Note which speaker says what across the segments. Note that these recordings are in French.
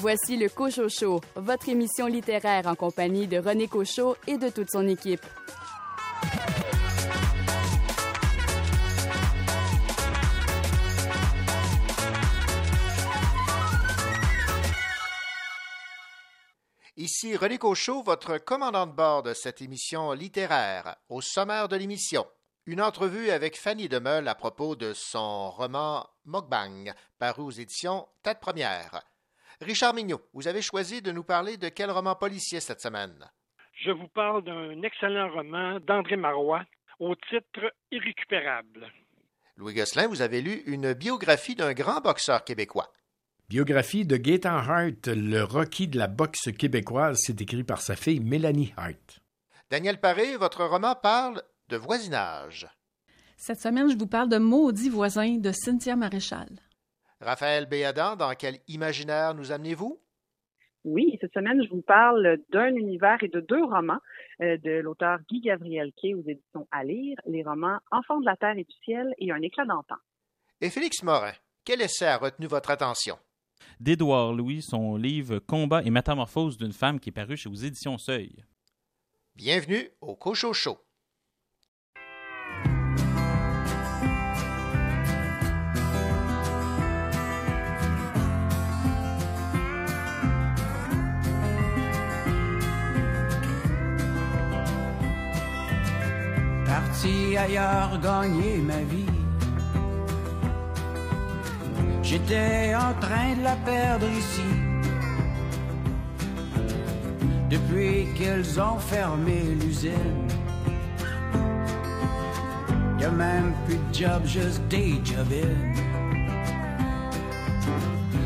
Speaker 1: Voici le Cochot Show, votre émission littéraire en compagnie de René Cochot et de toute son équipe.
Speaker 2: Ici René Cochot, votre commandant de bord de cette émission littéraire. Au sommaire de l'émission, une entrevue avec Fanny Demeul à propos de son roman Mokbang, paru aux éditions Tête Première. Richard Mignot, vous avez choisi de nous parler de quel roman policier cette semaine?
Speaker 3: Je vous parle d'un excellent roman d'André Marois au titre Irrécupérable.
Speaker 2: Louis Gosselin, vous avez lu une biographie d'un grand boxeur québécois.
Speaker 4: Biographie de Gaétan Hart, le Rocky de la boxe québécoise, c'est écrit par sa fille Mélanie Hart.
Speaker 2: Daniel Paré, votre roman parle de voisinage.
Speaker 5: Cette semaine, je vous parle de Maudit voisin de Cynthia Maréchal.
Speaker 2: Raphaël Béadan, dans quel imaginaire nous amenez-vous?
Speaker 6: Oui, cette semaine, je vous parle d'un univers et de deux romans euh, de l'auteur Guy Gabriel Quay aux éditions à lire, les romans Enfants de la terre et du ciel et Un éclat d'antan.
Speaker 2: Et Félix Morin, quel essai a retenu votre attention?
Speaker 7: d'Édouard Louis, son livre Combat et métamorphose d'une femme qui est paru chez aux éditions Seuil.
Speaker 2: Bienvenue au Cochot
Speaker 8: Parti ailleurs gagner ma vie J'étais en train de la perdre ici. Depuis qu'elles ont fermé l'usine. Y a même plus de job, juste des job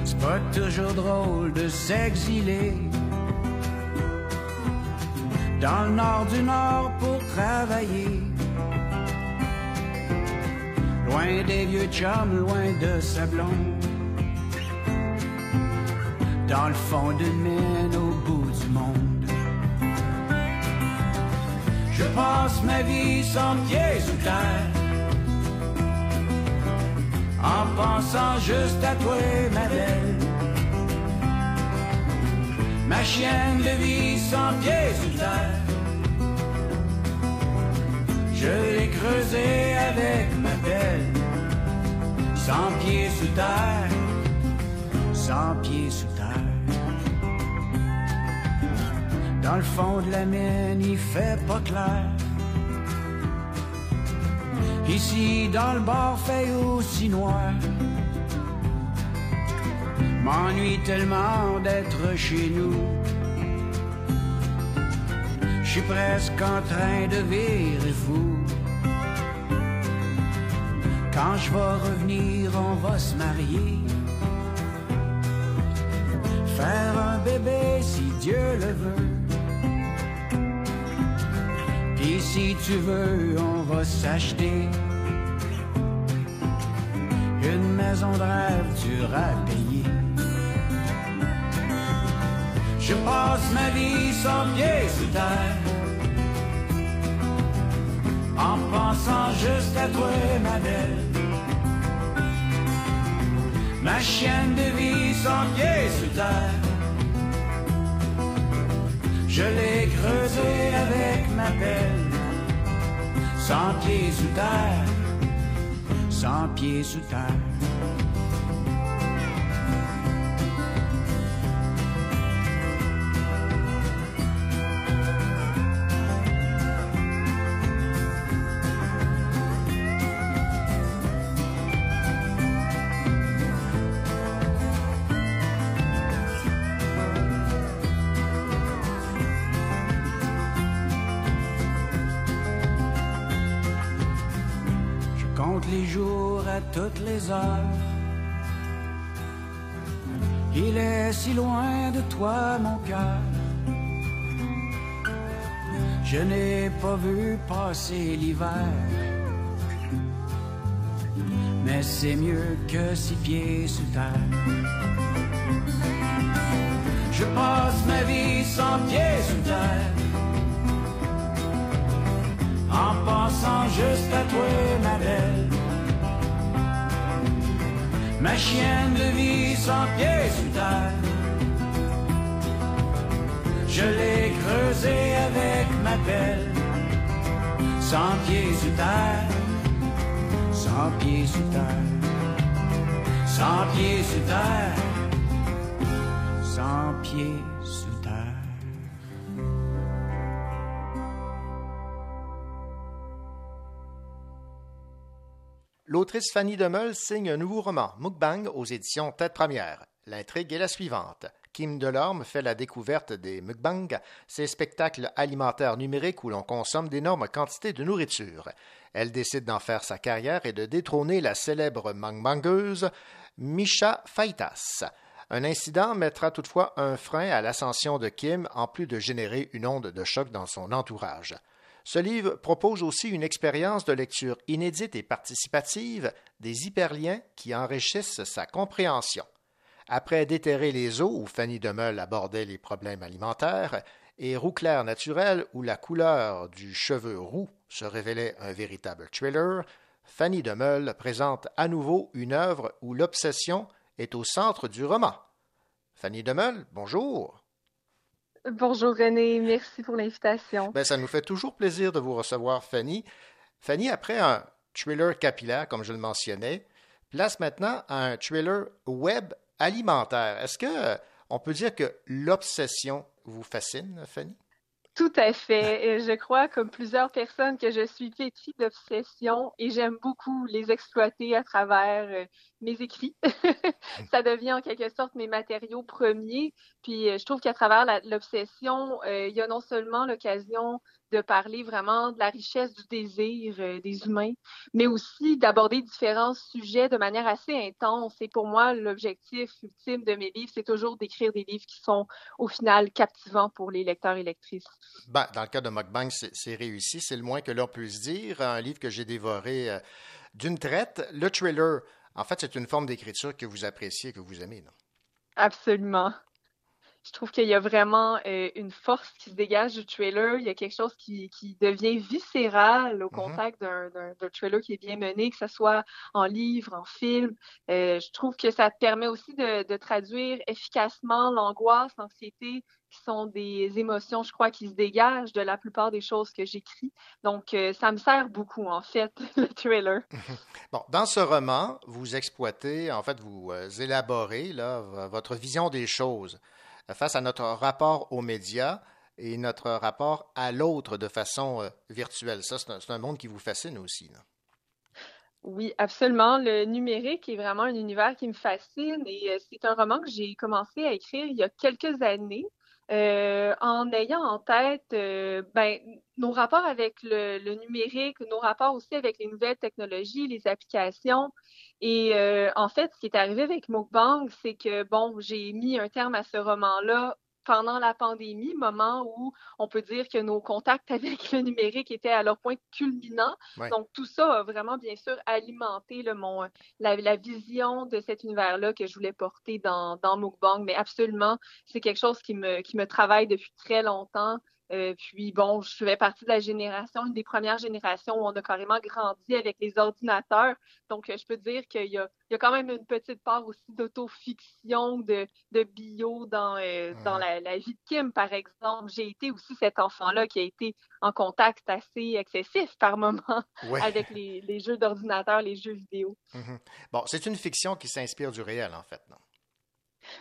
Speaker 8: C'est pas toujours drôle de s'exiler. Dans le nord du nord pour travailler loin des vieux chums, loin de Sablon. Dans le fond d'une mine au bout du monde. Je passe ma vie sans pieds sous terre. En pensant juste à toi, ma belle. Ma chienne de vie sans pieds sous terre. Je l'ai creusé avec ma belle, sans pieds sous terre, sans pieds sous terre. Dans le fond de la mine, il fait pas clair. Ici, dans le bar, fait aussi noir. M'ennuie tellement d'être chez nous je suis presque en train de virer fou. Quand je vais revenir, on va se marier. Faire un bébé si Dieu le veut. Puis si tu veux, on va s'acheter une maison de rêve dure à payer. Je passe ma vie sans pied sous terre en pensant juste à toi, ma belle. Ma chienne de vie sans pied sous terre. Je l'ai creusée avec ma pelle, sans pied sous terre, sans pied sous terre. Il est si loin de toi, mon cœur. Je n'ai pas vu passer l'hiver. Mais c'est mieux que six pieds sous terre. Je passe ma vie sans pieds sous terre. En pensant juste à toi, ma belle ma chienne de vie sans pieds sous terre.
Speaker 9: Je l'ai creusée avec ma pelle, sans pied sous terre, sans pieds sous terre, sans pieds sous terre, sans pied.
Speaker 2: L'autrice Fanny Demeul signe un nouveau roman, Mukbang, aux éditions Tête Première. L'intrigue est la suivante. Kim Delorme fait la découverte des mukbangs, ces spectacles alimentaires numériques où l'on consomme d'énormes quantités de nourriture. Elle décide d'en faire sa carrière et de détrôner la célèbre mukbangeuse Misha Faitas. Un incident mettra toutefois un frein à l'ascension de Kim en plus de générer une onde de choc dans son entourage. Ce livre propose aussi une expérience de lecture inédite et participative des hyperliens qui enrichissent sa compréhension. Après Déterrer les eaux, où Fanny Demeul abordait les problèmes alimentaires, et Roux clair naturel, où la couleur du cheveu roux se révélait un véritable thriller, Fanny Demeul présente à nouveau une œuvre où l'obsession est au centre du roman. Fanny Demeul, bonjour.
Speaker 10: Bonjour René, merci pour l'invitation.
Speaker 2: Ben, ça nous fait toujours plaisir de vous recevoir, Fanny. Fanny, après un thriller capillaire, comme je le mentionnais, place maintenant un thriller web alimentaire. Est-ce que euh, on peut dire que l'obsession vous fascine, Fanny?
Speaker 10: Tout à fait. Je crois, comme plusieurs personnes, que je suis pétrie d'obsession et j'aime beaucoup les exploiter à travers euh, mes écrits. ça devient en quelque sorte mes matériaux premiers. Puis euh, je trouve qu'à travers l'obsession, il y a non seulement l'occasion de parler vraiment de la richesse du désir euh, des humains, mais aussi d'aborder différents sujets de manière assez intense. Et pour moi, l'objectif ultime de mes livres, c'est toujours d'écrire des livres qui sont au final captivants pour les lecteurs et lectrices.
Speaker 2: Ben, dans le cas de Mukbang, c'est réussi, c'est le moins que l'on puisse dire. Un livre que j'ai dévoré euh, d'une traite. Le thriller, en fait, c'est une forme d'écriture que vous appréciez, que vous aimez, non?
Speaker 10: Absolument je trouve qu'il y a vraiment euh, une force qui se dégage du trailer. Il y a quelque chose qui, qui devient viscéral au mm-hmm. contact d'un trailer qui est bien mené, que ce soit en livre, en film. Euh, je trouve que ça permet aussi de, de traduire efficacement l'angoisse, l'anxiété, qui sont des émotions, je crois, qui se dégagent de la plupart des choses que j'écris. Donc, euh, ça me sert beaucoup, en fait, le trailer.
Speaker 2: Bon, dans ce roman, vous exploitez, en fait, vous élaborez là, votre vision des choses face à notre rapport aux médias et notre rapport à l'autre de façon euh, virtuelle. Ça, c'est un, monde qui vous fascine aussi.
Speaker 10: Oui, absolument. Le numérique est vraiment un univers qui me fascine et euh, c'est un roman que j'ai commencé à écrire il y a quelques années. Euh, en ayant en tête ben, nos rapports avec le, numérique, nos rapports aussi avec les nouvelles technologies, les applications. Et euh, en fait, ce qui est arrivé avec Mukbang, c'est que, bon, j'ai mis un terme à ce roman-là pendant la pandémie, moment où on peut dire que nos contacts avec le numérique étaient à leur point culminant. Donc, tout ça a vraiment, bien sûr, alimenté le, mon, la, vision de cet univers-là que je voulais porter dans, dans Mukbang. Mais absolument, c'est quelque chose qui me, qui me travaille depuis très longtemps. Euh, puis bon, je fais partie de la génération, une des premières générations où on a carrément grandi avec les ordinateurs. Donc, euh, je peux dire qu'il y, a, quand même une petite part aussi d'autofiction, de, de bio dans, euh, dans la, vie de Kim, par exemple. J'ai été aussi cet enfant-là qui a été en contact assez excessif par moment avec les, jeux d'ordinateur, les jeux vidéo.
Speaker 2: Mm-hmm. Bon, c'est une fiction qui s'inspire du réel, en fait, non?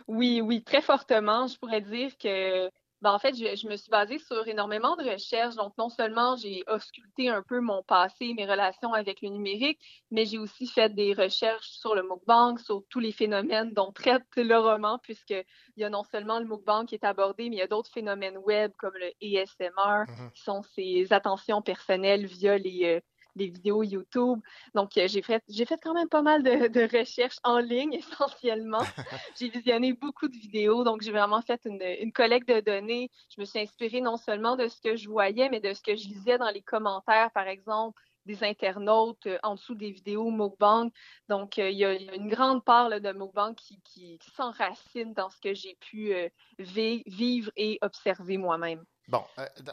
Speaker 10: Oui, oui, très fortement. Je pourrais dire que ben, en fait, je, me suis basée sur énormément de recherches. Donc, non seulement j'ai ausculté un peu mon passé, mes relations avec le numérique, mais j'ai aussi fait des recherches sur le mukbang, sur tous les phénomènes dont traite le roman, puisqu'il y a non seulement le mukbang qui est abordé, mais il y a d'autres phénomènes web comme le ASMR, mm-hmm. qui sont ces attentions personnelles via les, euh, des vidéos YouTube. Donc, euh, j'ai fait, j'ai fait quand même pas mal de, recherches en ligne essentiellement. j'ai visionné beaucoup de vidéos, donc j'ai vraiment fait une, une, collecte de données. Je me suis inspirée non seulement de ce que je voyais, mais de ce que je lisais dans les commentaires, par exemple des internautes euh, en dessous des vidéos Mukbang. Donc, euh, il y, a une grande part de Mukbang qui, qui, s'enracine dans ce que j'ai pu vivre et observer moi-même.
Speaker 2: Bon,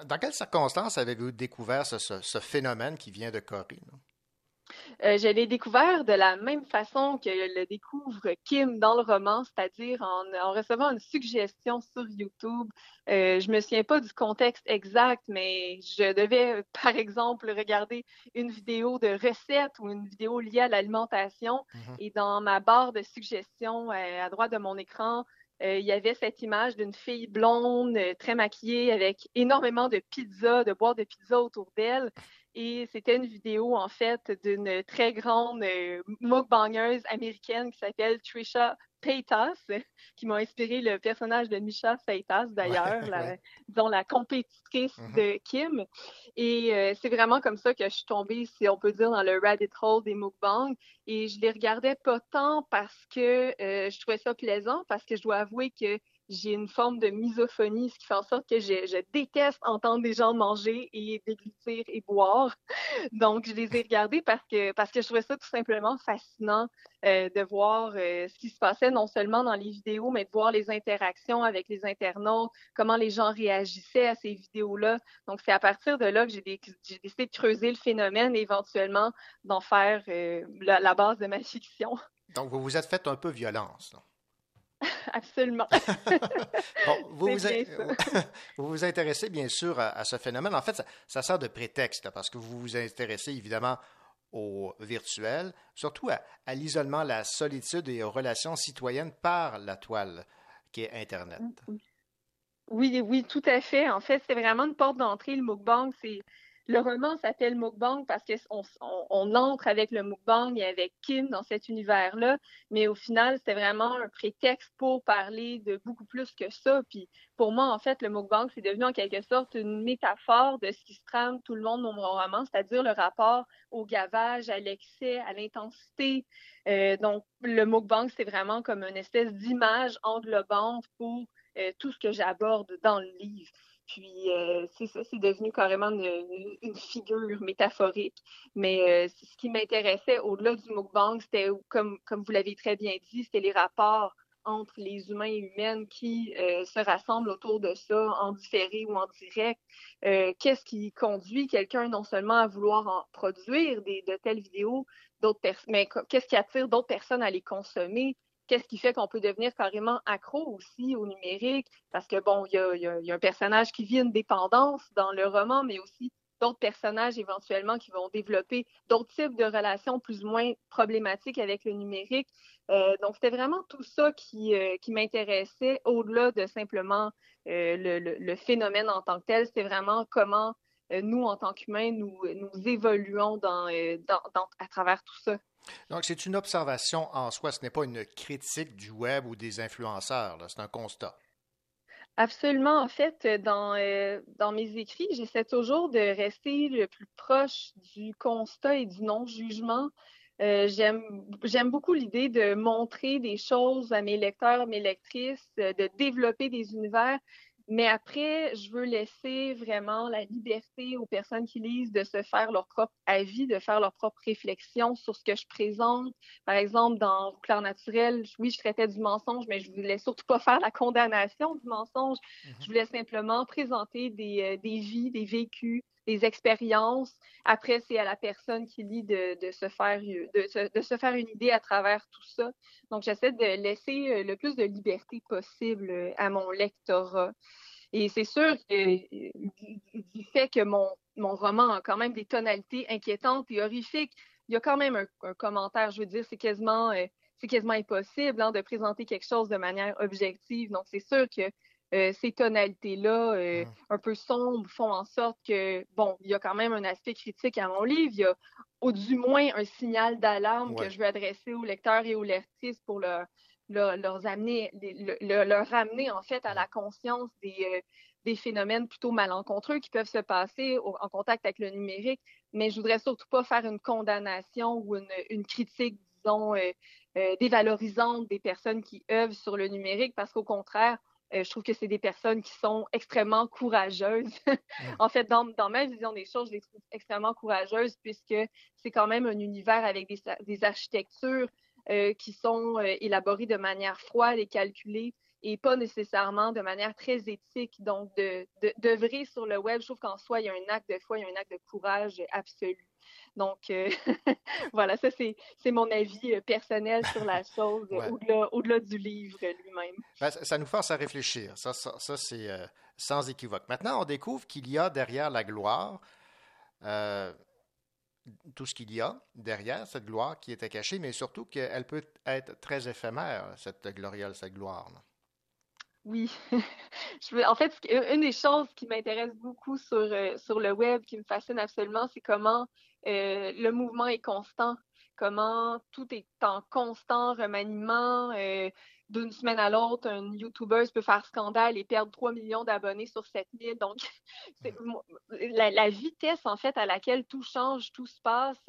Speaker 2: dans quelles circonstances avez-vous découvert ce, phénomène qui vient de Corée?
Speaker 10: Euh, je l'ai découvert de la même façon que le découvre Kim dans le roman, c'est-à-dire en, recevant une suggestion sur YouTube. Euh, je me souviens pas du contexte exact, mais je devais, par exemple, regarder une vidéo de recette ou une vidéo liée à l'alimentation. Mm-hmm. Et dans ma barre de suggestions euh, à droite de mon écran, euh, il y avait cette image d'une fille blonde, euh, très maquillée, avec énormément de pizza, de boîtes de pizza autour d'elle. Et c'était une vidéo, en fait, d'une très grande euh, américaine qui s'appelle Trisha Paytas, qui m'a inspiré le personnage de Misha Paytas, d'ailleurs, la, disons la compétitrice mm-hmm. de Kim. Et euh, c'est vraiment comme ça que je suis tombée, si on peut dire, dans le rabbit hole des mukbangs. Et je les regardais pas tant parce que euh, je trouvais ça plaisant, parce que je dois avouer que j'ai une forme de misophonie, ce qui fait en sorte que je, déteste entendre des gens manger et déglutir et boire. Donc, je les ai regardés parce que, parce que je trouvais ça tout simplement fascinant euh, de voir euh, ce qui se passait non seulement dans les vidéos, mais de voir les interactions avec les internautes, comment les gens réagissaient à ces vidéos-là. Donc, c'est à partir de là que j'ai décidé de creuser le phénomène et éventuellement d'en faire euh, la, la, base de ma fiction.
Speaker 2: Donc, vous vous êtes fait un peu violence. Non?
Speaker 10: Absolument.
Speaker 2: vous, vous, vous, intéressez bien sûr à, ce phénomène. En fait, ça, sert de prétexte parce que vous vous intéressez évidemment au virtuel, surtout à, à l'isolement, la solitude et aux relations citoyennes par la toile qui est Internet.
Speaker 10: Oui, oui, tout à fait. En fait, c'est vraiment une porte d'entrée, le mukbang. C'est le roman s'appelle Mukbang parce qu'on on, entre avec le mukbang et avec Kim dans cet univers-là, mais au final, c'était vraiment un prétexte pour parler de beaucoup plus que ça. Puis pour moi, en fait, le mukbang, c'est devenu en quelque sorte une métaphore de ce qui se trame tout le monde dans mon roman, c'est-à-dire le rapport au gavage, à l'excès, à l'intensité. Euh, donc, le mukbang, c'est vraiment comme une espèce d'image englobante pour euh, tout ce que j'aborde dans le livre. Puis euh, c'est ça, c'est devenu carrément une, figure métaphorique. Mais euh, ce qui m'intéressait au-delà du mukbang, c'était comme, comme vous l'avez très bien dit, c'était les rapports entre les humains et humaines qui euh, se rassemblent autour de ça, en différé ou en direct. Qu'est-ce qui conduit quelqu'un non seulement à vouloir produire de telles vidéos, mais qu'est-ce qui attire d'autres personnes à les consommer? Qu'est-ce qui fait qu'on peut devenir carrément accro aussi au numérique? Parce que, bon, il y a, un personnage qui vit une dépendance dans le roman, mais aussi d'autres personnages éventuellement qui vont développer d'autres types de relations plus ou moins problématiques avec le numérique. Euh, donc, c'était vraiment tout ça qui, euh, m'intéressait au-delà de simplement euh, le, phénomène en tant que tel. C'était vraiment comment nous, en tant qu'humains, nous, évoluons à travers tout ça.
Speaker 2: Donc, c'est une observation en soi, ce n'est pas une critique du web ou des influenceurs, c'est un constat.
Speaker 10: Absolument. En fait, dans, euh, dans mes écrits, j'essaie toujours de rester le plus proche du constat et du non-jugement. Euh, j'aime beaucoup l'idée de montrer des choses à mes lecteurs, mes lectrices, de développer des univers mais après, je veux laisser vraiment la liberté aux personnes qui lisent de se faire leur propre avis, de faire leur propre réflexion sur ce que je présente. Par exemple, dans Clair naturel, oui, je traitais du mensonge, mais je voulais surtout pas faire la condamnation du mensonge. Mm-hmm. Je voulais simplement présenter des, euh, des vies, des vécus, des expériences. Après, c'est à la personne qui lit de, se faire, de, se faire une idée à travers tout ça. Donc, j'essaie de laisser euh, le plus de liberté possible euh, à mon lectorat. Et c'est sûr que du, fait que mon, mon roman a quand même des tonalités inquiétantes et horrifiques, il y a quand même un, commentaire, je veux dire, c'est quasiment, euh, c'est quasiment impossible hein, de présenter quelque chose de manière objective. Donc, c'est sûr que euh, ces tonalités-là, euh, mmh. un peu sombres, font en sorte que, bon, il y a quand même un aspect critique à mon livre. Il y a, au du moins, un signal d'alarme que je veux adresser aux lecteurs et aux lectrices pour leur, leur, amener, leur ramener, en fait, à la conscience des, euh, des phénomènes plutôt malencontreux qui peuvent se passer en contact avec le numérique. Mais je voudrais surtout pas faire une condamnation ou une, une critique, disons, dévalorisante des personnes qui œuvrent sur le numérique, parce qu'au contraire, euh, je trouve que c'est des personnes qui sont extrêmement courageuses. en fait, dans, dans, ma vision des choses, je les trouve extrêmement courageuses puisque c'est quand même un univers avec des, des architectures euh, qui sont euh, élaborées de manière froide et calculée. Et pas nécessairement de manière très éthique. Donc, de, d'œuvrer sur le web, je trouve qu'en soi, il y a un acte de foi, il y a un acte de courage absolu. Donc, euh, voilà, ça, c'est, mon avis euh, personnel sur la chose, au-delà, du livre lui-même.
Speaker 2: Ben, ça, nous force à réfléchir. Ça, ça, c'est euh, sans équivoque. Maintenant, on découvre qu'il y a derrière la gloire tout ce qu'il y a derrière cette gloire qui était cachée, mais surtout qu'elle peut être très éphémère, cette gloriole, cette gloire.
Speaker 10: Oui. en fait, une des choses qui m'intéresse beaucoup sur, sur le web, qui me fascine absolument, c'est comment euh, le mouvement est constant, comment tout est en constant remaniement. Euh, d'une semaine à l'autre, un YouTuber peut faire scandale et perdre 3 millions d'abonnés sur 7000. Donc, la, la, vitesse, en fait, à laquelle tout change, tout se passe,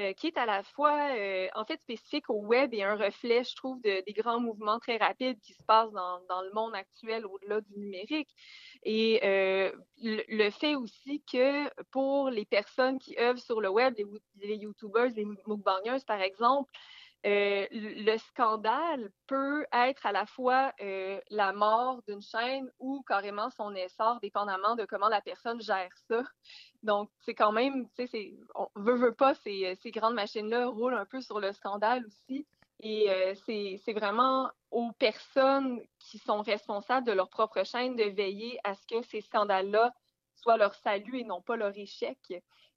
Speaker 10: euh, qui est à la fois, euh, en fait, spécifique au web et un reflet, je trouve, de, des grands mouvements très rapides qui se passent dans, dans le monde actuel au-delà du numérique. Et euh, le, fait aussi que pour les personnes qui œuvrent sur le web, les, les YouTubers, les mukbangers, par exemple, euh, le scandale peut être à la fois euh, la mort d'une chaîne ou carrément son essor, dépendamment de comment la personne gère ça. Donc, c'est quand même, on veut, veut pas, ces, ces grandes machines-là roulent un peu sur le scandale aussi. Et euh, c'est vraiment aux personnes qui sont responsables de leur propre chaîne de veiller à ce que ces scandales-là soient leur salut et non pas leur échec.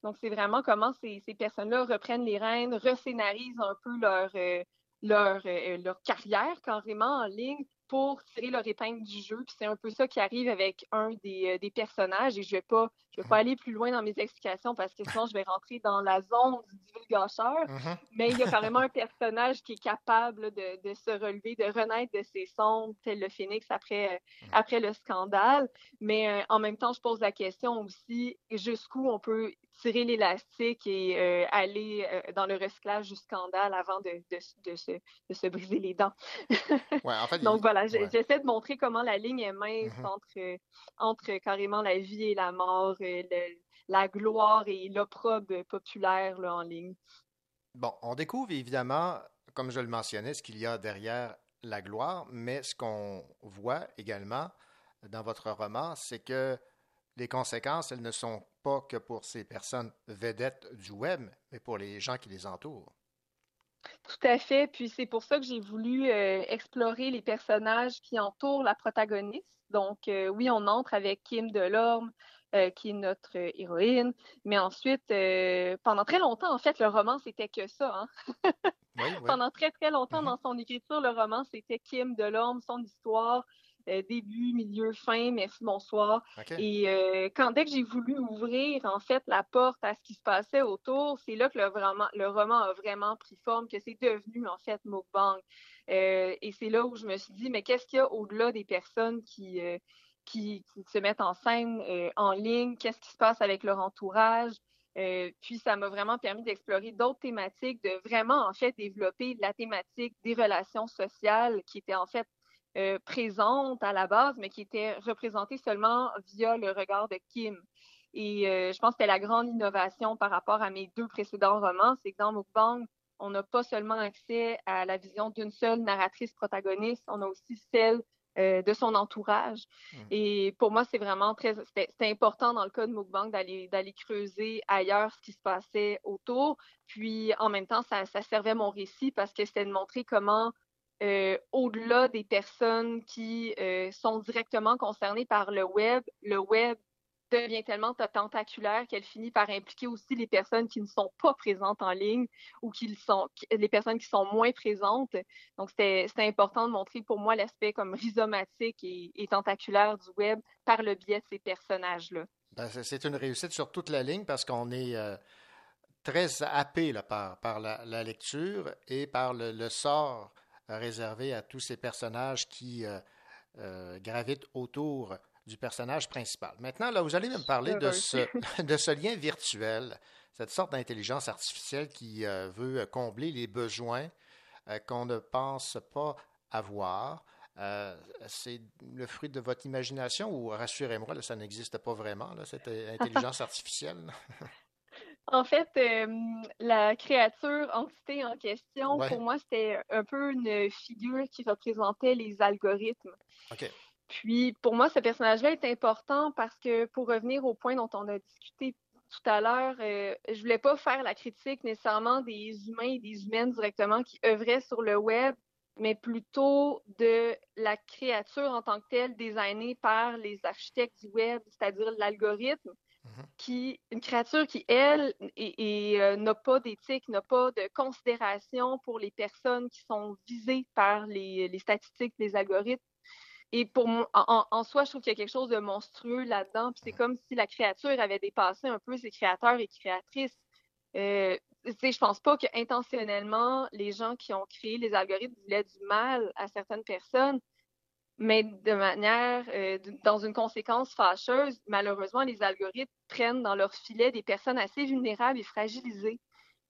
Speaker 10: Donc, c'est vraiment comment ces, personnes-là reprennent les rênes, rescénarisent un peu leur, euh, leur, euh, leur carrière carrément en ligne pour tirer leur épingle du jeu. Puis c'est un peu ça qui arrive avec un des, euh, des personnages. Et je ne vais, pas, je vais pas aller plus loin dans mes explications parce que sinon je vais rentrer dans la zone du divulgateur. Mm-hmm. Mais il y a carrément un personnage qui est capable de, de, se relever, de renaître de ses cendres, tel le phénix après, mm. après le scandale. Mais en même temps, je pose la question aussi jusqu'où on peut tirer l'élastique et euh, aller euh, dans le recyclage du scandale avant de, de, de, se, de se, briser les dents.
Speaker 2: ouais, en fait,
Speaker 10: Donc voilà, j'essaie de montrer comment la ligne est mince mm-hmm. entre, entre carrément la vie et la mort, la gloire et l'opprobre populaire là, en ligne.
Speaker 2: Bon, on découvre évidemment, comme je le mentionnais, ce qu'il y a derrière la gloire, mais ce qu'on voit également dans votre roman, c'est que les conséquences, elles ne sont pas que pour ces personnes vedettes du web, mais pour les gens qui les entourent.
Speaker 10: Tout à fait. Puis c'est pour ça que j'ai voulu euh, explorer les personnages qui entourent la protagoniste. Donc euh, oui, on entre avec Kim Delorme, euh, qui est notre héroïne. Mais ensuite, pendant très longtemps, en fait, le roman, c'était que ça. Hein? pendant très, très longtemps, mm-hmm. dans son écriture, le roman, c'était Kim Delorme, son histoire, euh, début, milieu, fin, merci, bonsoir. Et euh, quand dès que j'ai voulu ouvrir en fait la porte à ce qui se passait autour, c'est là que le, vraiment, le roman a vraiment pris forme, que c'est devenu en fait Mukbang. Euh, et c'est là où je me suis dit, mais qu'est-ce qu'il y a au-delà des personnes qui, qui, se mettent en scène en ligne? Qu'est-ce qui se passe avec leur entourage? puis ça m'a vraiment permis d'explorer d'autres thématiques, de vraiment en fait développer la thématique des relations sociales qui était en fait euh, présente à la base, mais qui était représentée seulement via le regard de Kim. Et euh, je pense que c'était la grande innovation par rapport à mes deux précédents romans, c'est que dans Mukbang, on n'a pas seulement accès à la vision d'une seule narratrice protagoniste, on a aussi celle euh, de son entourage. Mmh. Et pour moi, c'est vraiment très, c'était important dans le cas de d'aller d'aller creuser ailleurs ce qui se passait autour. Puis en même temps, ça, ça servait mon récit parce que c'était de montrer comment euh, au-delà des personnes qui euh, sont directement concernées par le web, le web devient tellement tentaculaire qu'elle finit par impliquer aussi les personnes qui ne sont pas présentes en ligne ou qui sont les personnes qui sont moins présentes. Donc c'était important de montrer pour moi l'aspect comme rhizomatique et, tentaculaire du web par le biais de ces personnages-là.
Speaker 2: Ben, c'est une réussite sur toute la ligne parce qu'on est euh, très happé là, par, par la, lecture et par le sort réservé à tous ces personnages qui euh, euh, gravitent autour du personnage principal. Maintenant, là, vous allez me parler de ce, de ce lien virtuel, cette sorte d'intelligence artificielle qui euh, veut combler les besoins qu'on ne pense pas avoir. c'est le fruit de votre imagination ou rassurez-moi, ça n'existe pas vraiment, cette intelligence artificielle?
Speaker 10: En fait, euh, la créature, entité en question, pour moi, c'était un peu une figure qui représentait les algorithmes. Puis, pour moi, ce personnage-là est important parce que, pour revenir au point dont on a discuté tout à l'heure, euh, je voulais pas faire la critique nécessairement des humains et des humaines directement qui œuvraient sur le web, mais plutôt de la créature en tant que telle designée par les architectes du web, c'est-à-dire l'algorithme, mhm. qui une créature qui elle et, euh, n'a pas d'éthique, n'a pas de considération pour les personnes qui sont visées par les, les statistiques, les algorithmes. Et pour moi, en, soi, je trouve qu'il y a quelque chose de monstrueux là-dedans. Puis c'est comme si la créature avait dépassé un peu ses créateurs et créatrices. Euh, je pense pas que intentionnellement les gens qui ont créé les algorithmes voulaient du mal à certaines personnes, mais de manière, euh, dans une conséquence fâcheuse, malheureusement, les algorithmes prennent dans leur filet des personnes assez vulnérables et fragilisées.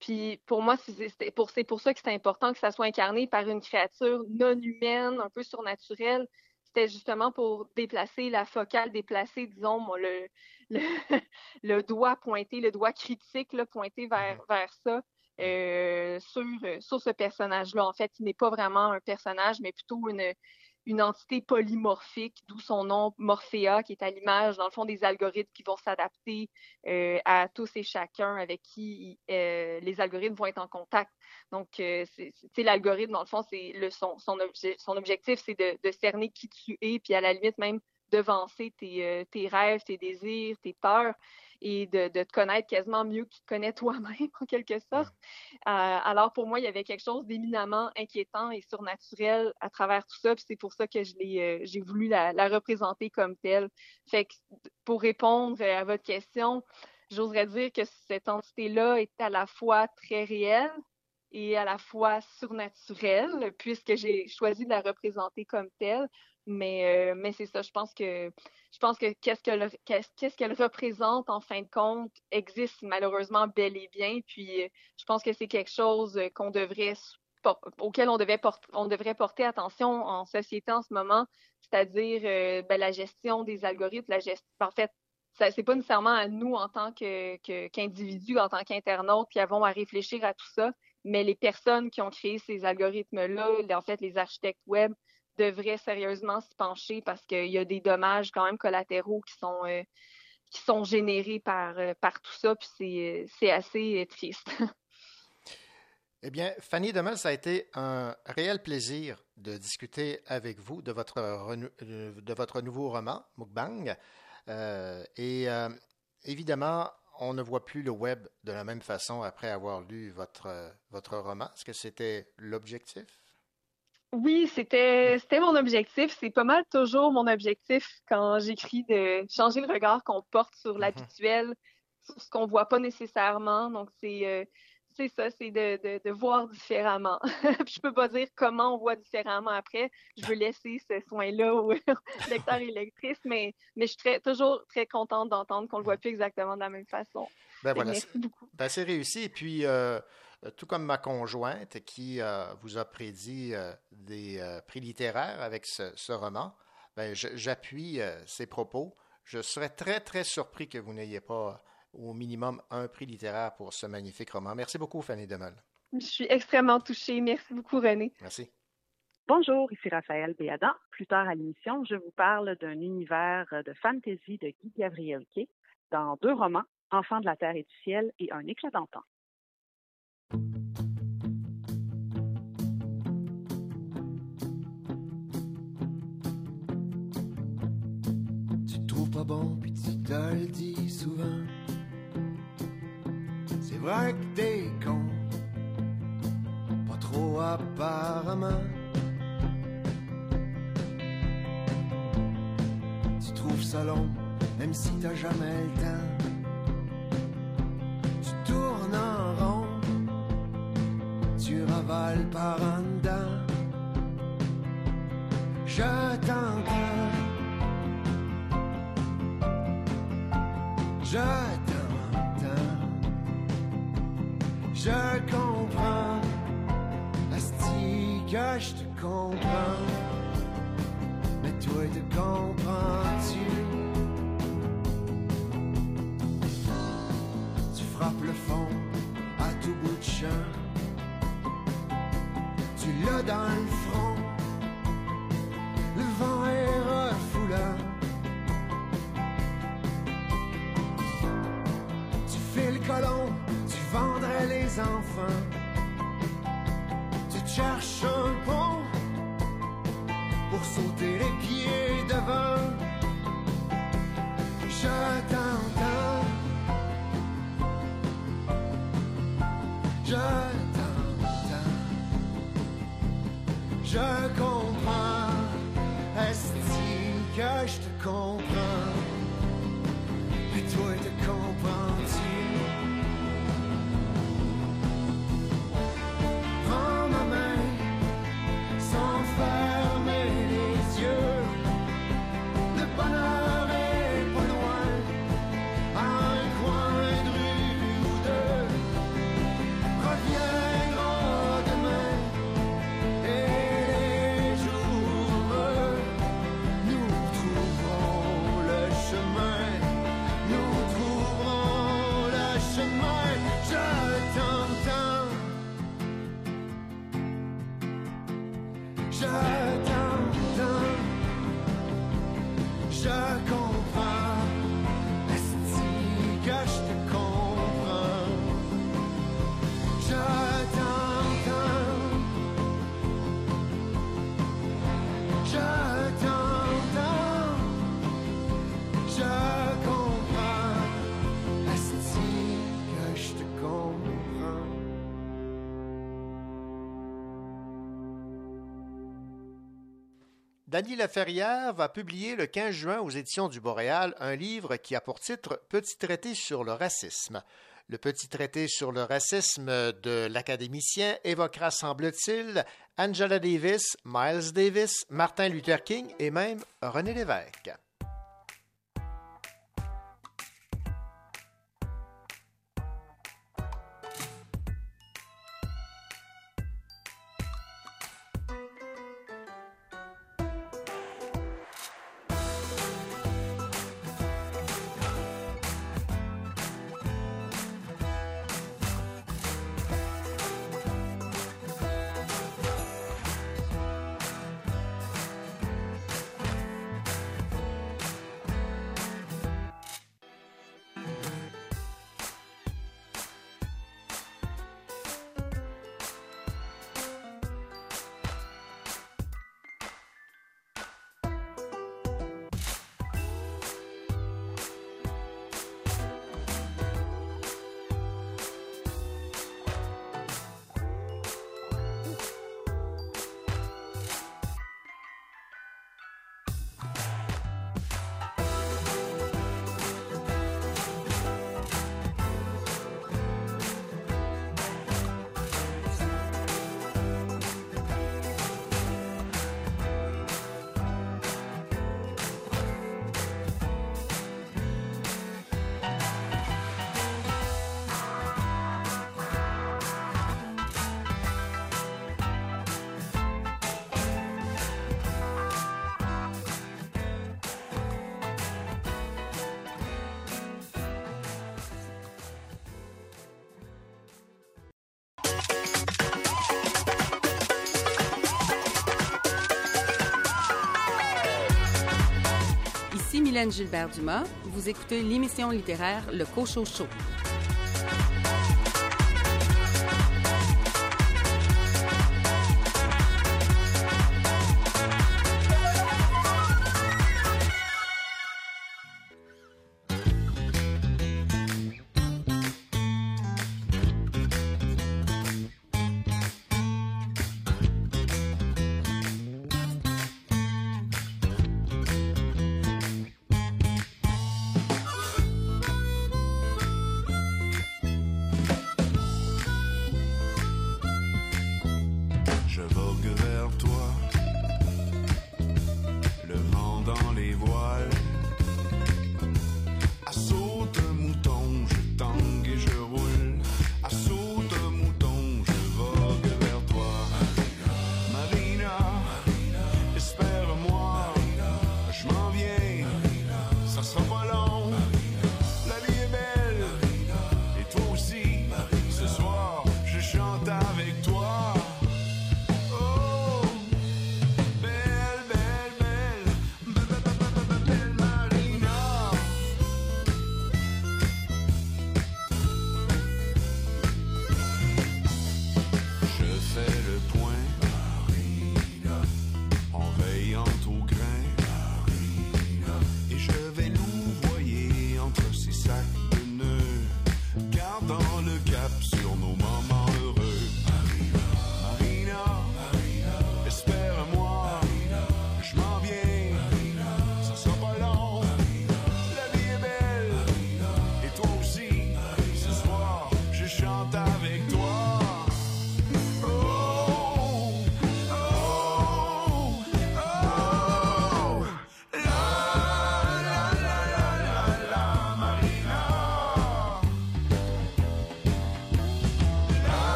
Speaker 10: Puis pour moi, c'est pour, pour ça que c'est important que ça soit incarné par une créature non humaine, un peu surnaturelle, c'était justement pour déplacer la focale, déplacer, disons, le, le, doigt pointé, le doigt critique là, pointé vers, mm-hmm. vers ça. Euh, sur, sur ce personnage-là. En fait, il n'est pas vraiment un personnage, mais plutôt une, une entité polymorphique, d'où son nom Morphea, qui est à l'image, dans le fond, des algorithmes qui vont s'adapter euh, à tous et chacun avec qui euh, les algorithmes vont être en contact. Donc, euh, c'est l'algorithme, dans le fond, c'est le son, son, son objectif, c'est de, de, cerner qui tu es, puis à la limite même devancer tes, tes rêves, tes désirs, tes peurs et de, te connaître quasiment mieux que tu te connais toi-même, en quelque sorte. Euh, alors, pour moi, il y avait quelque chose d'éminemment inquiétant et surnaturel à travers tout ça, puis c'est pour ça que je l'ai, euh, j'ai voulu la, représenter comme telle. Fait que, pour répondre à votre question, j'oserais dire que cette entité-là est à la fois très réelle, et à la fois surnaturelle, puisque j'ai choisi de la représenter comme telle. Mais, euh, mais c'est ça, je pense que je pense que qu'est-ce qu'elle qu'elle représente en fin de compte existe malheureusement bel et bien. Puis euh, je pense que c'est quelque chose euh, qu'on devrait auquel on, devait on devrait porter attention en société en ce moment, c'est-à-dire ben, la gestion des algorithmes, la gestion. En fait, ce n'est pas nécessairement à nous en tant qu'individus, en tant qu'internautes, qui avons à réfléchir à tout ça, mais les personnes qui ont créé ces algorithmes-là, en fait, les architectes web, devrait sérieusement se pencher parce qu'il y a des dommages quand même collatéraux qui sont, euh, qui sont générés par, euh, par tout ça, puis c'est assez triste.
Speaker 2: Eh bien, Fanny Demel, ça a été un réel plaisir de discuter avec vous de votre, de votre nouveau roman, Mukbang. Euh, et évidemment, on ne voit plus le web de la même façon après avoir lu votre, votre roman. Est-ce que c'était l'objectif?
Speaker 10: Oui, c'était c'était mon objectif. C'est pas mal toujours mon objectif quand j'écris de changer le regard qu'on porte sur mm-hmm. l'habituel, sur ce qu'on voit pas nécessairement. Donc c'est euh, c'est ça, c'est de, de, voir différemment. je peux pas dire comment on voit différemment après. Je veux laisser ce soin-là aux lecteurs et lectrices, mais, mais je suis toujours très contente d'entendre qu'on le voit plus exactement de la même façon.
Speaker 2: Ben voilà, Merci beaucoup. Ben, c'est réussi. Et puis, euh, tout comme ma conjointe qui euh, vous a prédit euh, des prix littéraires avec ce, roman, ben, j'appuie ses propos. Je serais très, très surpris que vous n'ayez pas au minimum un prix littéraire pour ce magnifique roman. Merci beaucoup, Fanny Demel.
Speaker 10: Je suis extrêmement touchée. Merci beaucoup, René.
Speaker 2: Merci.
Speaker 6: Bonjour, ici Raphaël Béadan. Plus tard à l'émission, je vous parle d'un univers de fantasy de Guy Gabriel Kay dans deux romans, Enfants de la terre et du ciel et Un éclat d'antan.
Speaker 9: Tu trouves pas bon, puis tu te le dis souvent. C'est vrai que t'es con, pas trop apparemment. Tu trouves ça long, même si t'as jamais le temps. Par en dedans. Je t'entends. Je t'entends. Je comprends. Asti que je te comprends. Mais toi, te comprends-tu? Tu frappes le feu
Speaker 11: froid dans le front. Le vent est refoulant. Tu fais le colon, tu vendrais les enfants. Tu cherches un pont pour sauter les pieds devant. Je
Speaker 2: Dany Laferrière va publier le 15 juin aux éditions du Boréal un livre qui a pour titre Petit traité sur le racisme. Le petit traité sur le racisme de l'académicien évoquera, semble-t-il, Angela Davis, Miles Davis, Martin Luther King et même René Lévesque.
Speaker 12: Mylène Gilbert-Dumas. Vous écoutez l'émission littéraire Le Cochot Show.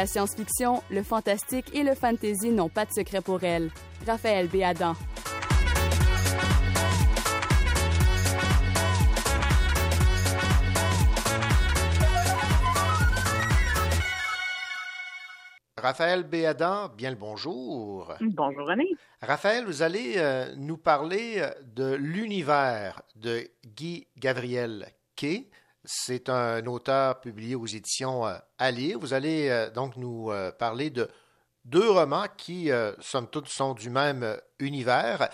Speaker 1: La science-fiction, le fantastique et le fantasy n'ont pas de secret pour elle. Raphaël Béadan.
Speaker 2: Raphaël Béadan, bien le bonjour.
Speaker 6: Bonjour René.
Speaker 2: Raphaël, vous allez euh, nous parler euh, de l'univers de Guy Gabriel Kay. C'est un auteur publié aux éditions euh, à lire. Vous allez euh, donc nous euh, parler de deux romans qui, euh, somme toute, sont du même euh, univers.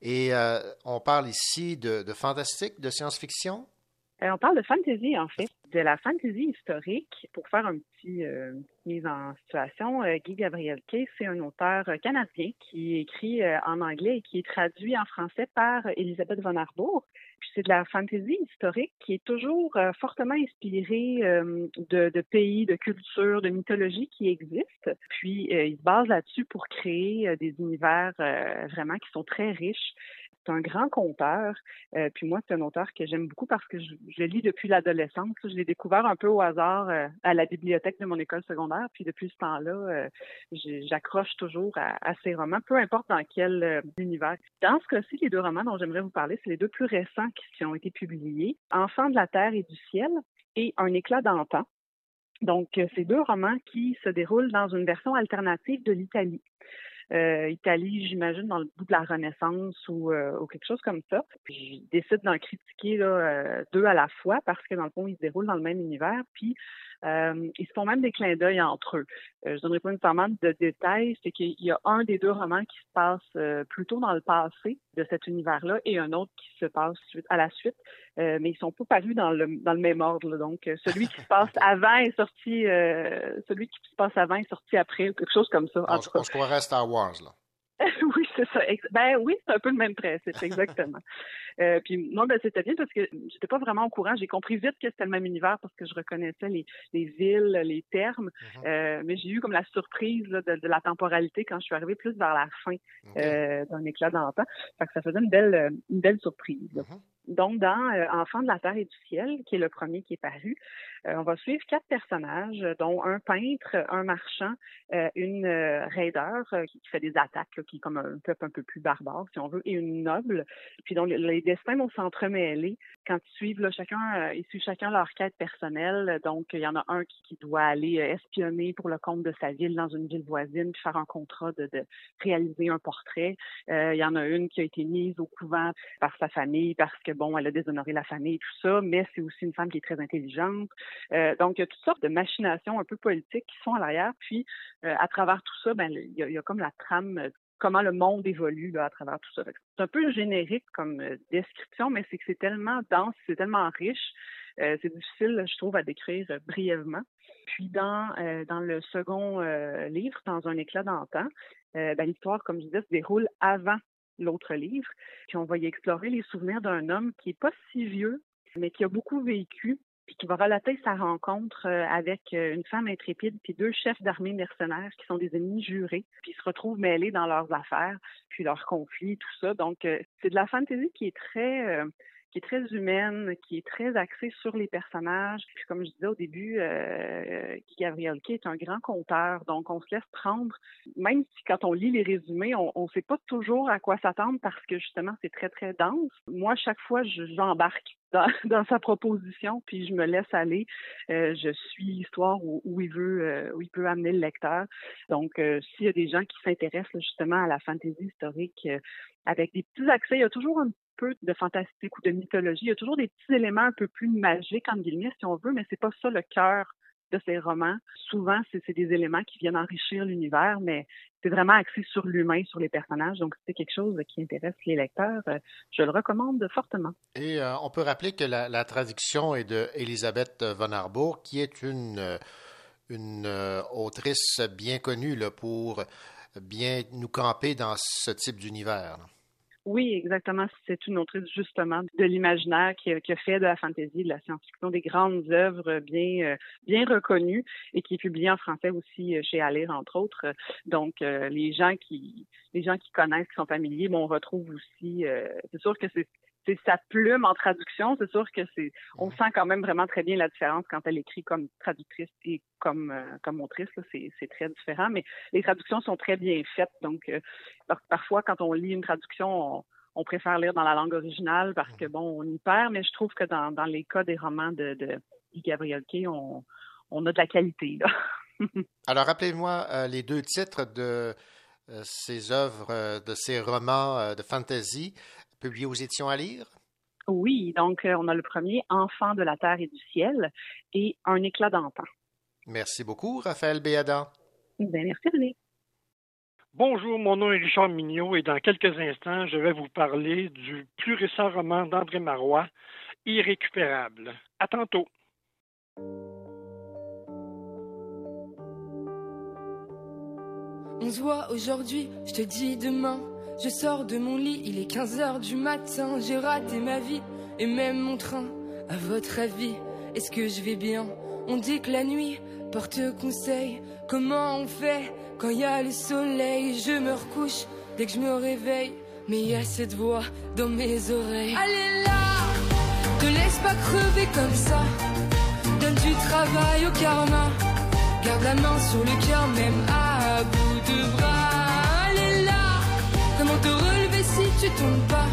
Speaker 2: Et euh, on parle ici de, fantastique, de science-fiction?
Speaker 6: Euh, on parle de fantasy, en fait, de la fantasy historique. Pour faire un petit euh, mise en situation, euh, Guy Gabriel Kay, c'est un auteur euh, canadien qui écrit euh, en anglais et qui est traduit en français par Elisabeth von Arbour. Puis c'est de la fantasy historique qui est toujours euh, fortement inspirée de, pays, de cultures, de mythologies qui existent. Puis euh, il se base là-dessus pour créer euh, des univers vraiment qui sont très riches. C'est un grand conteur. Euh, puis moi, c'est un auteur que j'aime beaucoup parce que je, je le lis depuis l'adolescence. Je l'ai découvert un peu au hasard euh, à la bibliothèque de mon école secondaire. Puis depuis ce temps-là, euh, j'accroche toujours à, ces romans, peu importe dans quel univers. Dans ce cas-ci, les deux romans dont j'aimerais vous parler, c'est les deux plus récents qui, ont été publiés. Enfants de la terre et du ciel et Un éclat d'antan. Donc, ces deux romans qui se déroulent dans une version alternative de l'Italie. Euh, Italie, j'imagine, dans le bout de la Renaissance ou, euh, ou quelque chose comme ça. Puis je décide d'en critiquer là, euh, deux à la fois parce que dans le fond, ils se déroulent dans le même univers. Puis euh, ils se font même des clins d'œil entre eux. Euh, je donnerai pas nécessairement de détails, c'est qu'il y a un des deux romans qui se passe euh, plutôt dans le passé de cet univers-là et un autre qui se passe suite- à la suite, euh, mais ils sont pas parus dans le dans le même ordre. là. Donc celui qui se passe avant est sorti, celui qui se passe avant est sorti après, ou quelque chose comme ça. En
Speaker 2: On,
Speaker 6: tout cas.
Speaker 2: on se croirait à Star Wars, là.
Speaker 6: oui, c'est ça. Ben oui, c'est un peu le même principe, exactement. Euh, puis moi, ben, c'était bien parce que j'étais pas vraiment au courant. J'ai compris vite que c'était le même univers parce que je reconnaissais les, les villes, les termes. Euh, mais j'ai eu comme la surprise là, de, de la temporalité quand je suis arrivée plus vers la fin euh, d'un éclat d'antan. Fait que ça faisait une belle, une belle surprise. là. Donc, dans euh, Enfants de la Terre et du Ciel, qui est le premier qui est paru, euh, on va suivre quatre personnages, dont un peintre, un marchand, euh, une euh, raideur euh, qui qui fait des attaques, là, qui est comme un peuple un peu plus barbare, si on veut, et une noble. Puis donc, les destins vont s'entremêler quand ils suivent là, chacun, euh, ils suivent chacun leur quête personnelle. Donc, il y en a un qui, doit aller euh, espionner pour le compte de sa ville dans une ville voisine, puis faire un contrat de, réaliser un portrait. Euh, il y en a une qui a été mise au couvent par sa famille parce que bon, elle a déshonoré la famille et tout ça, mais c'est aussi une femme qui est très intelligente. Donc, il y a toutes sortes de machinations un peu politiques qui sont à l'arrière. Puis, à travers tout ça, ben, il y, a, comme la trame, comment le monde évolue à travers tout ça. C'est un peu générique comme euh, description, mais c'est que c'est tellement dense, c'est tellement riche. euh, c'est difficile, je trouve, à décrire euh, brièvement. Puis dans, dans le second livre, dans un éclat d'antan, ben, l'histoire, comme je disais, se déroule avant l'autre livre. Puis on va y explorer les souvenirs d'un homme qui est pas si vieux, mais qui a beaucoup vécu, puis qui va relater sa rencontre euh, avec euh, une femme intrépide, puis deux chefs d'armée mercenaires qui sont des ennemis jurés, puis se retrouvent mêlés dans leurs affaires, puis leurs conflits, tout ça. Donc, euh, c'est de la fantasy qui est très... qui est très humaine, qui est très axée sur les personnages. Puis comme je disais au début, euh, Gabriel Kay est un grand conteur, donc on se laisse prendre, même si quand on lit les résumés, on ne sait pas toujours à quoi s'attendre parce que justement c'est très très dense. Moi, chaque fois, je- j'embarque dans, sa proposition, puis je me laisse aller. Euh, je suis l'histoire où, il veut euh, où il peut amener le lecteur. Donc, euh, s'il y a des gens qui s'intéressent justement à la fantaisie historique avec des petits accès, il y a toujours un de fantastique ou de mythologie. Il y a toujours des petits éléments un peu plus magiques, entre guillemets, si on veut, mais c'est pas ça le cœur de ces romans. Souvent, c'est des éléments qui viennent enrichir l'univers, mais c'est vraiment axé sur l'humain, sur les personnages. Donc, c'est quelque chose qui intéresse les lecteurs, euh, je le recommande fortement.
Speaker 2: Et euh, on peut rappeler que la, traduction est de Elisabeth von Arbour, qui est une, euh, une autrice bien connue pour bien nous camper dans ce type d'univers.
Speaker 6: Oui, exactement. C'est une autrice justement de l'imaginaire qui, qui a fait de la fantaisie, de la science-fiction, des grandes œuvres bien euh, bien reconnues et qui est publiée en français aussi euh, chez Alire entre autres. Donc euh, les gens qui les gens qui connaissent, qui sont familiers, bon, on retrouve aussi. c'est sûr que c'est c'est sa plume en traduction, c'est sûr que c'est, on sent quand même vraiment très bien la différence quand elle écrit comme traductrice et comme euh, comme autrice. C'est très différent, mais les traductions sont très bien faites. Donc euh, par- parfois quand on lit une traduction, on, préfère lire dans la langue originale parce que bon, on y perd. Mais je trouve que dans dans les cas des romans de de Gabriel Kay, on a de la qualité là.
Speaker 2: Alors, rappelez-moi euh, les deux titres de ces œuvres, de ces romans de fantasy publiés aux éditions à lire?
Speaker 6: Oui, donc euh, on a le premier, Enfant de la terre et du ciel, et Un éclat d'antan.
Speaker 2: Merci beaucoup, Raphaël Béadan.
Speaker 6: Ben, merci René.
Speaker 3: Bonjour, mon nom est Richard Mignot et dans quelques instants, je vais vous parler du plus récent roman d'André Marois, Irrécupérable. À tantôt.
Speaker 13: On se voit aujourd'hui, je te dis demain. Je sors de mon lit, il est 15 heures du matin. J'ai raté ma vie et même mon train. À votre avis, est-ce que je vais bien? On dit que la nuit porte conseil. Comment on fait quand il y a le soleil? Je me recouche dès que je me réveille. Mais il y a cette voix dans mes oreilles. Allez là, te laisse pas crever comme ça. Donne du travail au karma. Garde la main sur le cœur, même à bout de bras. Tombes pas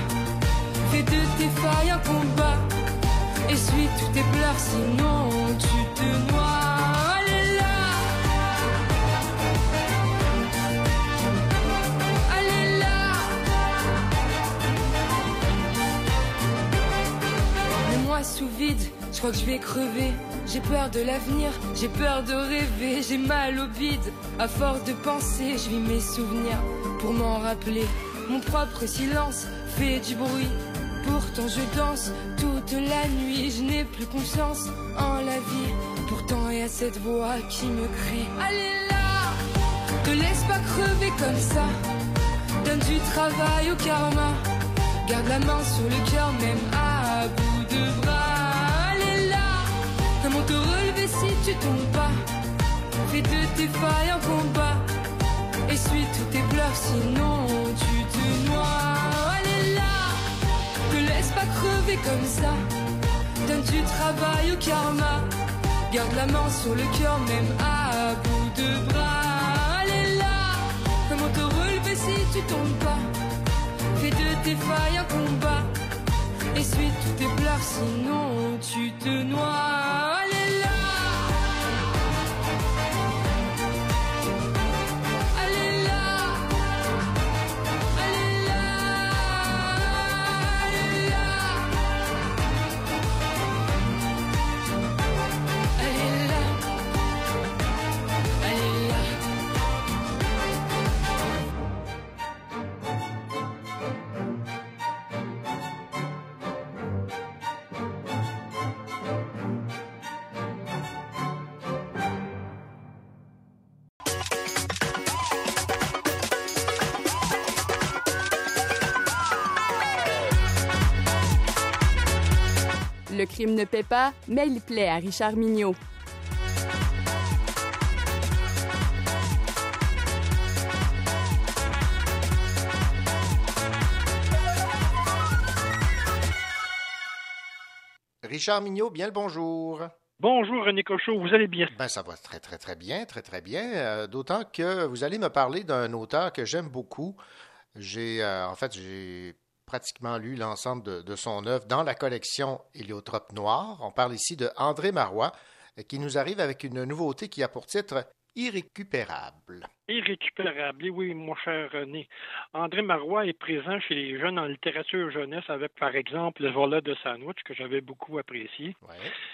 Speaker 13: Fais de tes failles un combat. Essuie tous tes pleurs, sinon tu te noies. Allez là, là. Mets-moi sous vide, je crois que je vais crever. J'ai peur de l'avenir, j'ai peur de rêver, j'ai mal au bide. À force de penser, je vis mes souvenirs pour m'en rappeler. Mon propre silence fait du bruit. Pourtant je danse toute la nuit, je n'ai plus confiance en la vie. Pourtant il y a cette voix qui me crie. Allez là, te laisse pas crever comme ça. Donne du travail au karma. Garde la main sur le cœur, même à bout de bras. Allez là, comment te relever si tu tombes pas Fais de tes failles un combat. Essuie tous tes pleurs, sinon tu te noies. Allez là, te laisse pas crever comme ça. Donne du travail au karma. Garde la main sur le cœur, même à bout de bras. Allez là, comment te relever si tu tombes pas? Fais de tes failles un combat. Essuie tous tes pleurs, sinon tu te noies.
Speaker 1: Ne paie pas, mais il plaît à Richard Mignot.
Speaker 2: Richard Mignot, bien le bonjour.
Speaker 3: Bonjour René Cochot, vous allez bien?
Speaker 2: Ben, ça va très, très, très bien, très, très bien. Euh, D'autant que vous allez me parler d'un auteur que j'aime beaucoup. J'ai, euh, en fait, j'ai pratiquement lu l'ensemble de, de son œuvre dans la collection Héliotrope Noir. On parle ici de André Marois, euh, qui nous arrive avec une nouveauté qui a pour titre Irrécupérable.
Speaker 3: Irrécupérable. Et oui, mon cher René. André Marois est présent chez les jeunes en littérature jeunesse avec, par exemple, Le volet de sandwich, que j'avais beaucoup apprécié.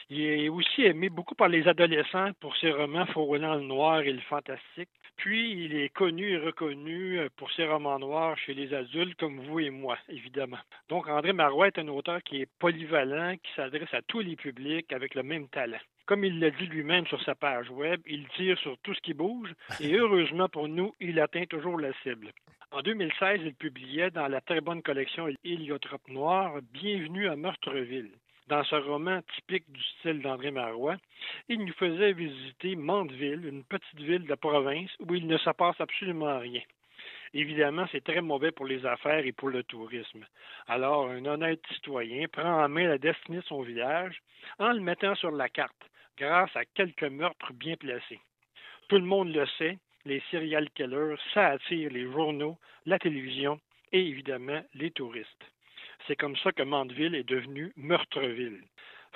Speaker 3: Il est aussi aimé beaucoup par les adolescents pour ses romans frôlant le noir et le fantastique. Puis, il est connu et reconnu euh, pour ses romans noirs chez les adultes comme vous et moi, évidemment. Donc, André Marois est un auteur qui est polyvalent, qui s'adresse à tous les publics avec le même talent. Comme il l'a dit lui-même sur sa page web, il tire sur tout ce qui bouge et heureusement pour nous, il atteint toujours la cible. En 2016, il publiait dans la très bonne collection Héliotrope Noir Bienvenue à Meurtreville. Dans ce roman typique du style d'André Marois, il nous faisait visiter Mandeville, une petite ville de province où il ne se passe absolument rien. Évidemment, c'est très mauvais pour les affaires et pour le tourisme. Alors, un honnête citoyen prend en main la destinée de son village en le mettant sur la carte, grâce à quelques meurtres bien placés. Tout le monde le sait, les serial killers, ça attire les journaux, la télévision et évidemment les touristes. C'est comme ça que Mandeville est devenu Meurtreville.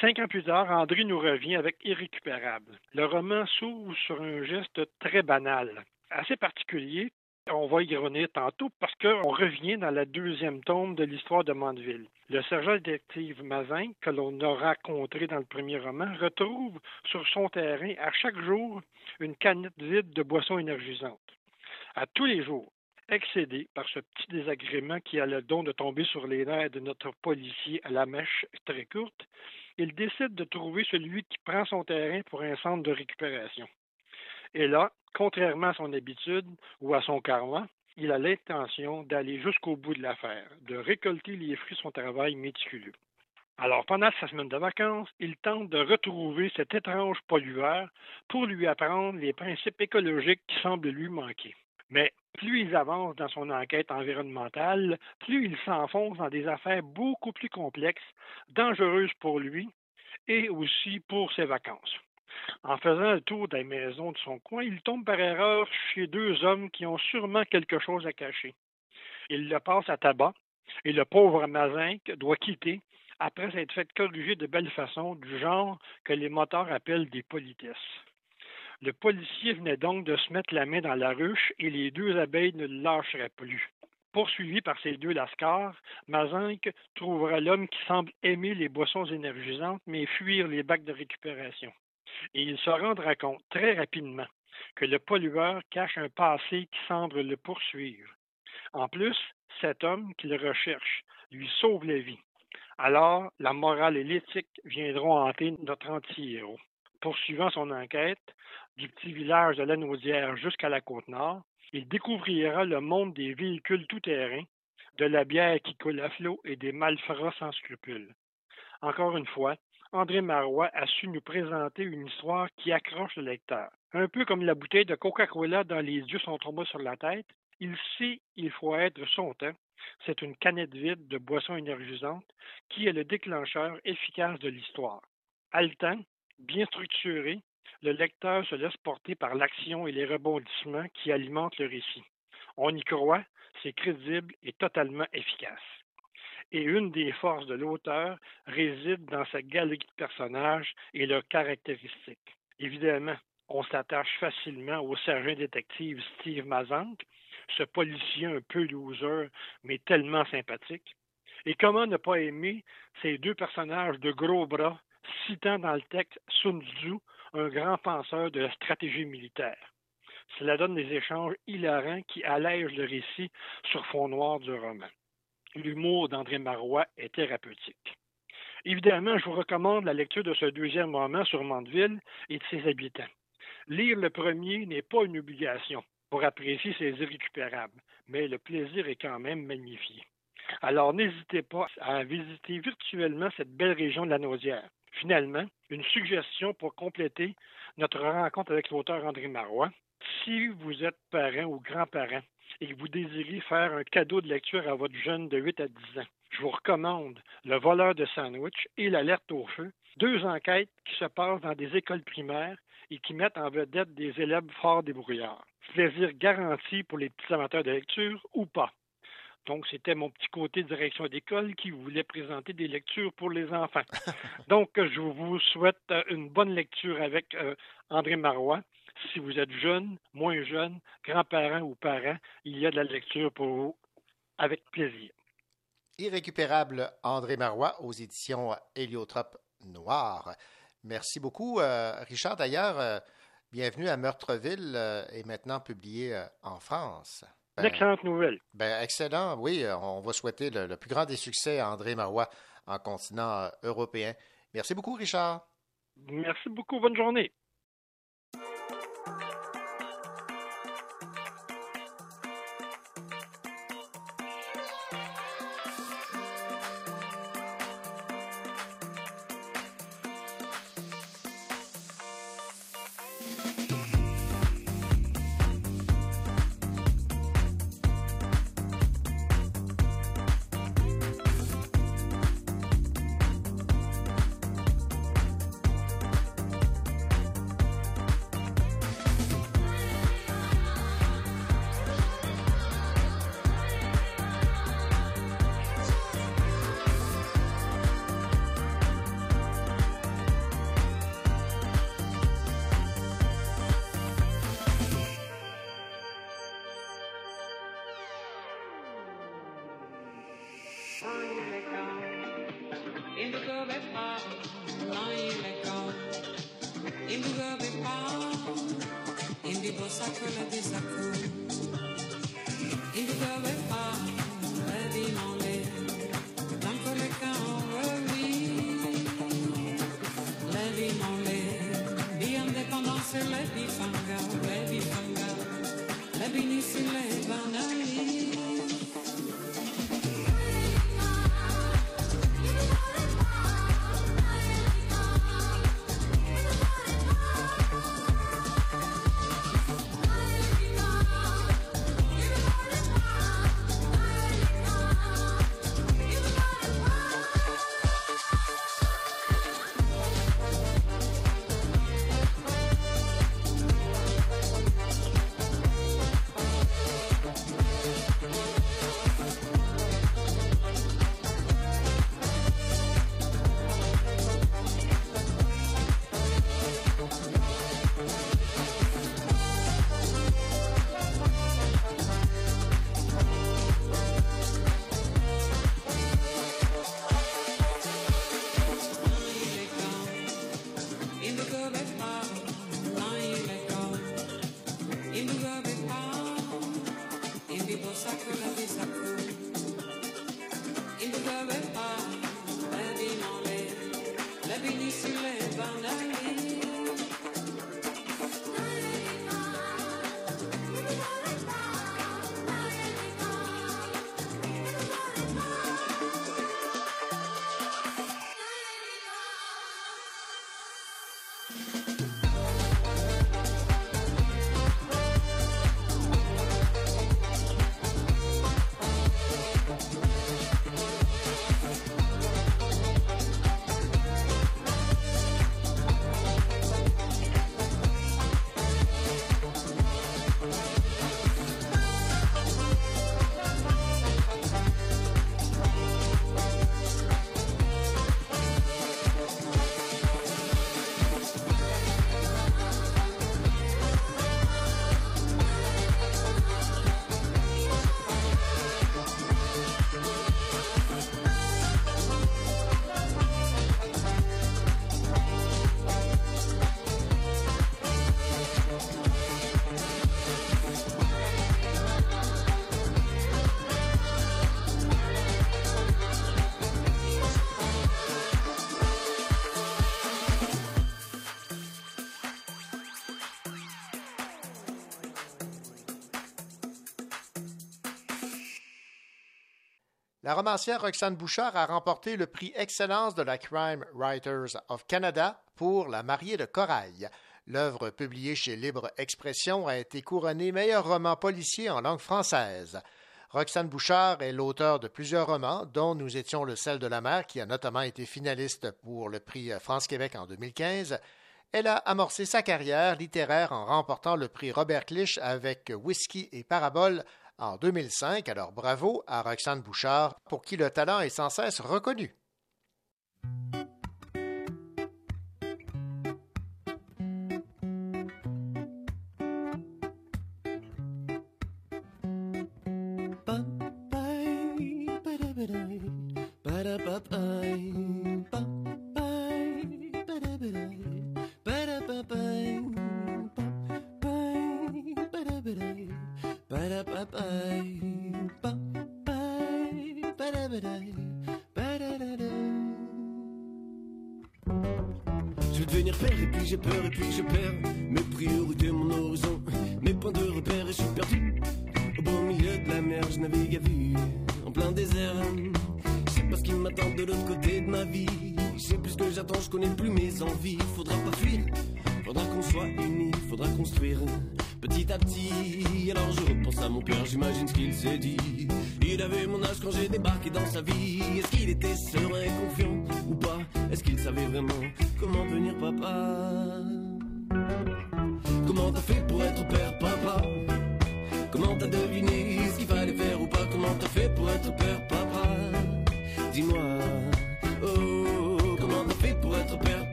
Speaker 3: Cinq ans plus tard, André nous revient avec Irrécupérable. Le roman s'ouvre sur un geste très banal, assez particulier. On va y tantôt parce qu'on revient dans la deuxième tombe de l'histoire de Mandeville. Le sergent détective Mazin, que l'on a rencontré dans le premier roman, retrouve sur son terrain à chaque jour une canette vide de boissons énergisantes. À tous les jours, excédé par ce petit désagrément qui a le don de tomber sur les nerfs de notre policier à la mèche très courte, il décide de trouver celui qui prend son terrain pour un centre de récupération. Et là, contrairement à son habitude ou à son karma, il a l'intention d'aller jusqu'au bout de l'affaire, de récolter les fruits de son travail méticuleux. Alors, pendant sa semaine de vacances, il tente de retrouver cet étrange pollueur pour lui apprendre les principes écologiques qui semblent lui manquer. Mais plus il avance dans son enquête environnementale, plus il s'enfonce dans des affaires beaucoup plus complexes, dangereuses pour lui et aussi pour ses vacances. En faisant le tour des maisons de son coin, il tombe par erreur chez deux hommes qui ont sûrement quelque chose à cacher. Il le passe à tabac et le pauvre Mazinque doit quitter après s'être fait corriger de belle façon du genre que les moteurs appellent des politesses. Le policier venait donc de se mettre la main dans la ruche et les deux abeilles ne lâcheraient plus. Poursuivi par ces deux lascars, Mazinque trouvera l'homme qui semble aimer les boissons énergisantes mais fuir les bacs de récupération. Et il se rendra compte très rapidement que le pollueur cache un passé qui semble le poursuivre. En plus, cet homme qu'il recherche lui sauve la vie. Alors, la morale et l'éthique viendront hanter notre anti-héros. Poursuivant son enquête, du petit village de Lanaudière jusqu'à la Côte-Nord, il découvrira le monde des véhicules tout-terrain, de la bière qui coule à flot et des malfrats sans scrupules. Encore une fois, André Marois a su nous présenter une histoire qui accroche le lecteur. Un peu comme la bouteille de Coca-Cola dans les yeux sont tombés sur la tête, il sait il faut être son temps. C'est une canette vide de boisson énergisante qui est le déclencheur efficace de l'histoire. Haletant, bien structuré, le lecteur se laisse porter par l'action et les rebondissements qui alimentent le récit. On y croit, c'est crédible et totalement efficace. Et une des forces de l'auteur réside dans sa galerie de personnages et leurs caractéristiques. Évidemment, on s'attache facilement au sergent détective Steve Mazank, ce policier un peu loser, mais tellement sympathique. Et comment ne pas aimer ces deux personnages de gros bras citant dans le texte Sun Tzu, un grand penseur de la stratégie militaire. Cela donne des échanges hilarants qui allègent le récit sur fond noir du roman. L'humour d'André Marois est thérapeutique. Évidemment, je vous recommande la lecture de ce deuxième roman sur Mandeville et de ses habitants. Lire le premier n'est pas une obligation pour apprécier ses irrécupérables, mais le plaisir est quand même magnifié. Alors n'hésitez pas à visiter virtuellement cette belle région de la Naudière. Finalement, une suggestion pour compléter notre rencontre avec l'auteur André Marois. Si vous êtes parent ou grand-parent et que vous désirez faire un cadeau de lecture à votre jeune de 8 à 10 ans, je vous recommande Le voleur de sandwich et L'alerte au feu, deux enquêtes qui se passent dans des écoles primaires et qui mettent en vedette des élèves forts débrouillards. Plaisir garanti pour les petits amateurs de lecture ou pas. Donc, c'était mon petit côté direction d'école qui voulait présenter des lectures pour les enfants. Donc, je vous souhaite euh, une bonne lecture avec euh, André Marois. Si vous êtes jeune, moins jeune, grands-parents ou parents, il y a de la lecture pour vous avec plaisir.
Speaker 2: Irrécupérable André Marois aux éditions Héliotrope Noir. Merci beaucoup, euh, Richard. D'ailleurs, bienvenue à Meurtreville et maintenant publié en France.
Speaker 3: Une excellente nouvelle.
Speaker 2: Ben, excellent, oui. On va souhaiter le, le, plus grand des succès à André Marois en continent européen. Merci beaucoup, Richard.
Speaker 3: Merci beaucoup. Bonne journée.
Speaker 2: La
Speaker 14: romancière Roxane Bouchard a remporté le prix Excellence de la Crime Writers of Canada pour La mariée de corail. L'œuvre publiée chez Libre Expression a été couronnée meilleur roman policier en langue française. Roxane Bouchard est l'auteur de plusieurs romans, dont Nous étions le sel de la mer, qui a notamment été finaliste pour le prix France-Québec en 2015. Elle a amorcé sa carrière littéraire en remportant le prix Robert Clich avec Whisky et Parabole en 2005, alors bravo à Roxane Bouchard, pour qui le talent est sans cesse reconnu.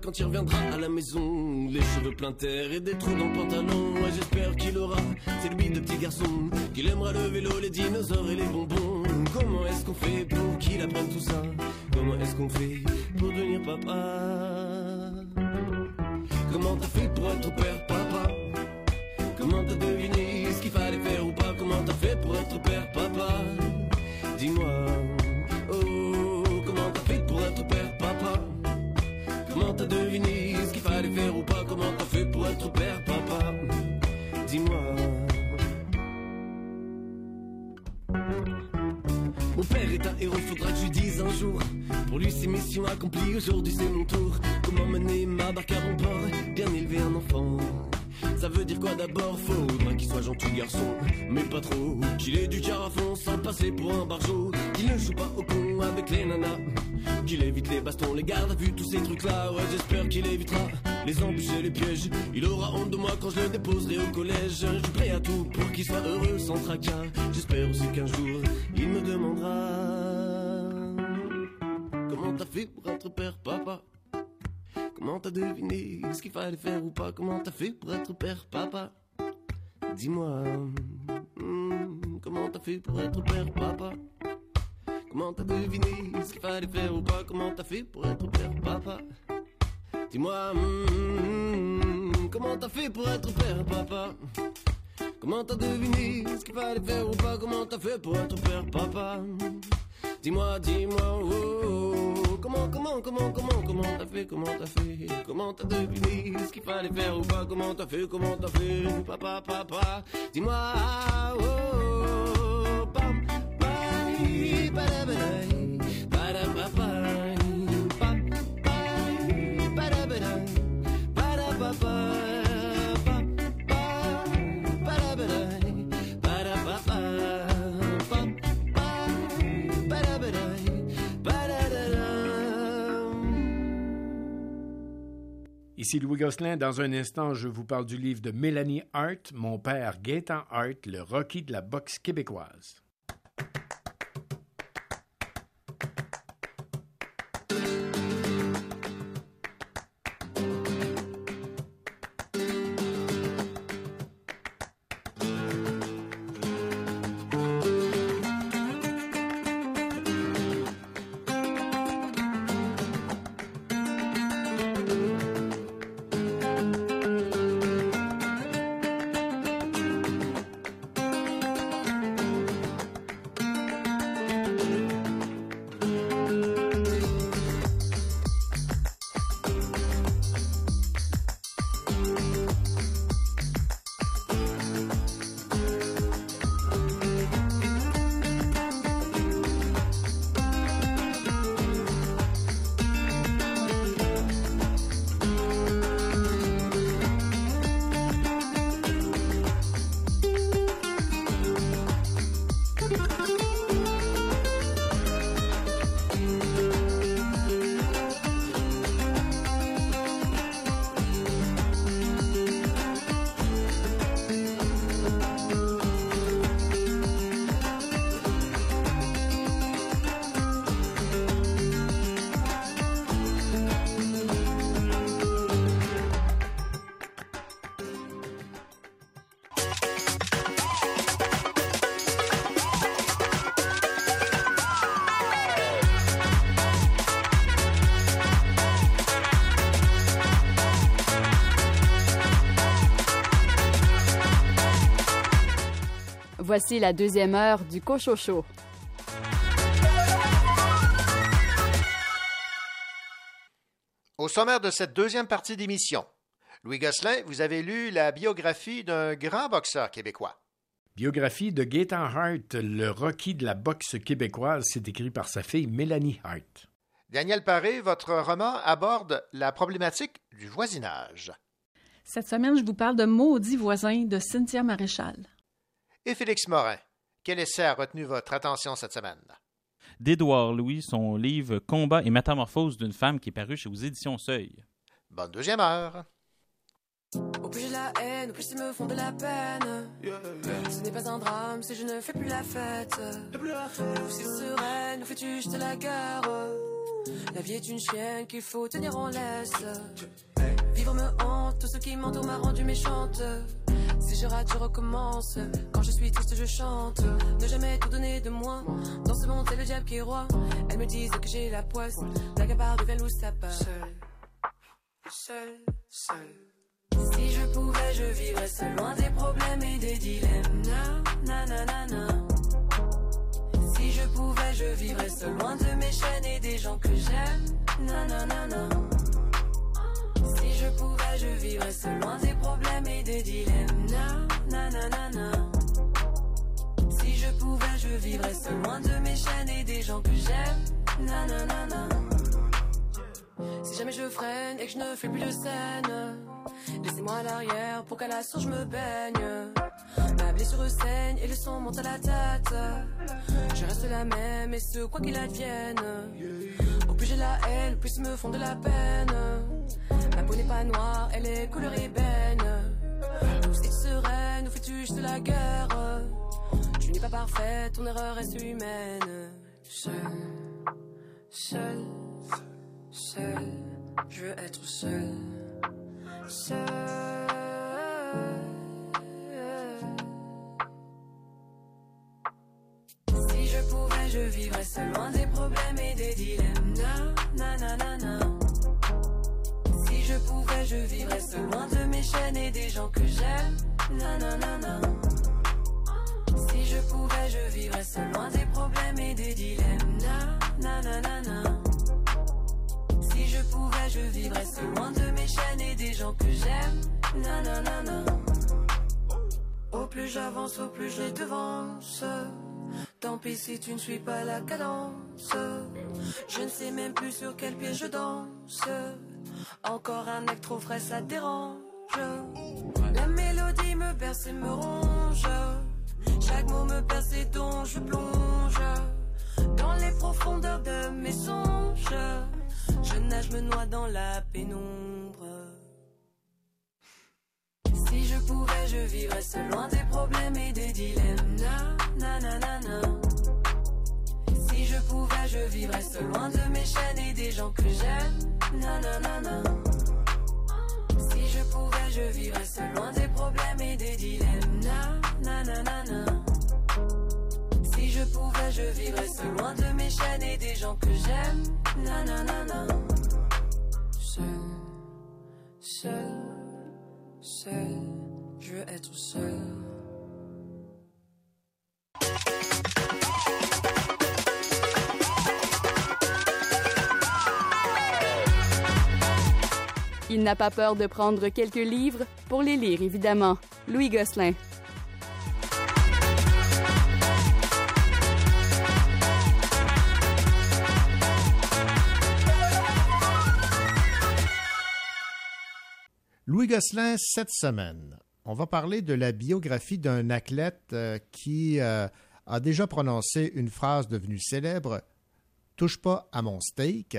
Speaker 15: Quand
Speaker 14: il reviendra à la maison. Les cheveux plein terre et des trous dans le pantalon. Ouais, j'espère qu'il aura c'est lui de petit garçon. Qu'il aimera le vélo, les dinosaures et les bonbons. Comment est-ce qu'on fait pour qu'il apprenne tout ça? Comment est-ce qu'on fait pour devenir papa? Comment t'as fait pour être père, papa? Comment t'as deviné ce qu'il fallait faire ou pas? Comment t'as fait pour être père, papa? Dis-moi, faudra que je lui dise un jour. Pour lui, c'est mission accomplie, aujourd'hui c'est mon tour. Comment mener ma barque à bon bien élever un enfant. Ça veut dire quoi d'abord? Faudra qu'il soit gentil garçon, mais pas trop. Qu'il ait du carafon sans passer pour un barjot. Qu'il ne joue pas au con avec les nanas. Qu'il évite les bastons, les gardes à vue, tous ces trucs-là. Ouais, j'espère qu'il évitera les embûches et les pièges. Il aura honte de moi quand je le déposerai au collège. Je suis à tout pour qu'il soit heureux sans tracas. J'espère aussi qu'un jour, il me demandera Comment t'as fait pour être père, papa? Comment t'as deviné ce qu'il fallait faire ou pas? Comment t'as fait pour être père, papa? Dis-moi, hmm, comment t'as fait pour être père, papa? Comment t'as deviné ce qu'il fallait faire ou pas? Comment t'as fait pour être père, papa? Dis-moi, hmm, comment t'as fait pour être père, papa? Comment t'as deviné ce qu'il fallait faire ou pas? Comment t'as fait pour être père, papa? Dis-moi, dis-moi, oh, oh, oh. comment, comment, comment, comment, comment t'as fait, comment t'as fait Comment t'as deviné ce qu'il fallait faire ou pas Comment t'as fait, comment t'as fait Papa, papa, dis-moi, oh, oh, oh, pam, bye, badabadai, badabapai,
Speaker 4: Ici Louis Gosselin. Dans un instant, je vous parle du livre de Mélanie Hart, Mon père Gaétan Hart, le Rocky de la boxe québécoise.
Speaker 1: Voici la deuxième heure du Cochocho.
Speaker 2: Au sommaire de cette deuxième partie d'émission, Louis Gosselin, vous avez lu la biographie d'un grand boxeur québécois.
Speaker 4: Biographie de Gaétan Hart, le Rocky de la boxe québécoise, c'est écrit par sa fille Mélanie Hart.
Speaker 2: Daniel Paré, votre roman aborde la problématique du voisinage.
Speaker 5: Cette semaine, je vous parle de Maudit voisin de Cynthia Maréchal.
Speaker 2: Et Félix Morin, quel essai a retenu votre attention cette semaine?
Speaker 7: d'Édouard Louis, son livre Combat et métamorphose d'une femme qui est paru chez aux éditions Seuil.
Speaker 2: Bonne deuxième heure.
Speaker 16: Au plus j'ai la haine, au plus ils me font de la peine. Ce n'est pas un drame si je ne fais plus la fête. Ou si sereine, ou fais-tu jeter la guerre? La vie est une chienne qu'il faut tenir en laisse. Vivre me hante, tout ce qui m'entoure m'a rendu méchante. Si je rate, je recommence. Quand je suis triste, je chante. Ne jamais tout donner de moi. Dans ce monde, c'est le diable qui est roi. Elles me disent que j'ai la poisse. La gabarre de où ça part. Seul, seul, seul. Si je pouvais, je vivrais seul, loin des problèmes et des dilemmes. Na, na, na, na, na. Si je pouvais, je vivrais seul, loin de mes chaînes et des gens que j'aime. Na, na, na, na. Si je pouvais, je vivrais seul, loin des problèmes et des dilemmes. Na, na, na, na. Si je pouvais, je vivrais seul, loin de mes chaînes et des gens que j'aime. Na, na, na, na. Si jamais je freine et que je ne fais plus de scène, laissez-moi à l'arrière pour qu'à la source je me baigne. Ma blessure saigne et le sang monte à la tête. Je reste la même et ce quoi qu'il advienne. Au plus j'ai la haine, plus ils me font de la peine. Ma peau n'est pas noire, elle est couleur ébène. Tous est sereine, où fais-tu juste la guerre? Tu n'es pas parfaite, ton erreur reste humaine. Seul, seul, seul, je veux être seul. Seul. Si je pouvais, je vivrais seul, loin des problèmes et des dilemmes. Na, na, na, na. Si je pouvais, je vivrais seul, loin de mes chaînes et des gens que j'aime. Na, na, na, na. Si je pouvais, je vivrais seul, loin des problèmes et des dilemmes. Na, na, na, na, na. Si pouvais, je vivrais seul, loin de mes chaînes et des gens que j'aime. Na, na, na, na. Au plus j'avance, au plus je devance. Tant pis si tu ne suis pas la cadence. Je ne sais même plus sur quel pied je danse. Encore un acte trop frais, ça dérange. La mélodie me berce et me ronge. Chaque mot me perce et dont je plonge. Dans les profondeurs de mes songes. Je nage, me noie dans la pénombre. Si je pouvais, je vivrais seul, loin des problèmes et des dilemmes. Na, na, na, na. Si je pouvais, je vivrais seul, loin de mes chaînes et des gens que j'aime. Na, na, na, na. Si je pouvais, je vivrais seul, loin des problèmes et des dilemmes. Na, na, na, na, na. Je pouvais, je vivrais loin de mes chaînes et des gens que j'aime. Na, na, na, na. Seul, seul, seul, je veux être seul.
Speaker 1: Il n'a pas peur de prendre quelques livres pour les lire, évidemment. Louis Gosselin.
Speaker 2: Louis Gosselin, cette semaine, on va parler de la biographie d'un athlète euh, qui euh, a déjà prononcé une phrase devenue célèbre Touche pas à mon steak.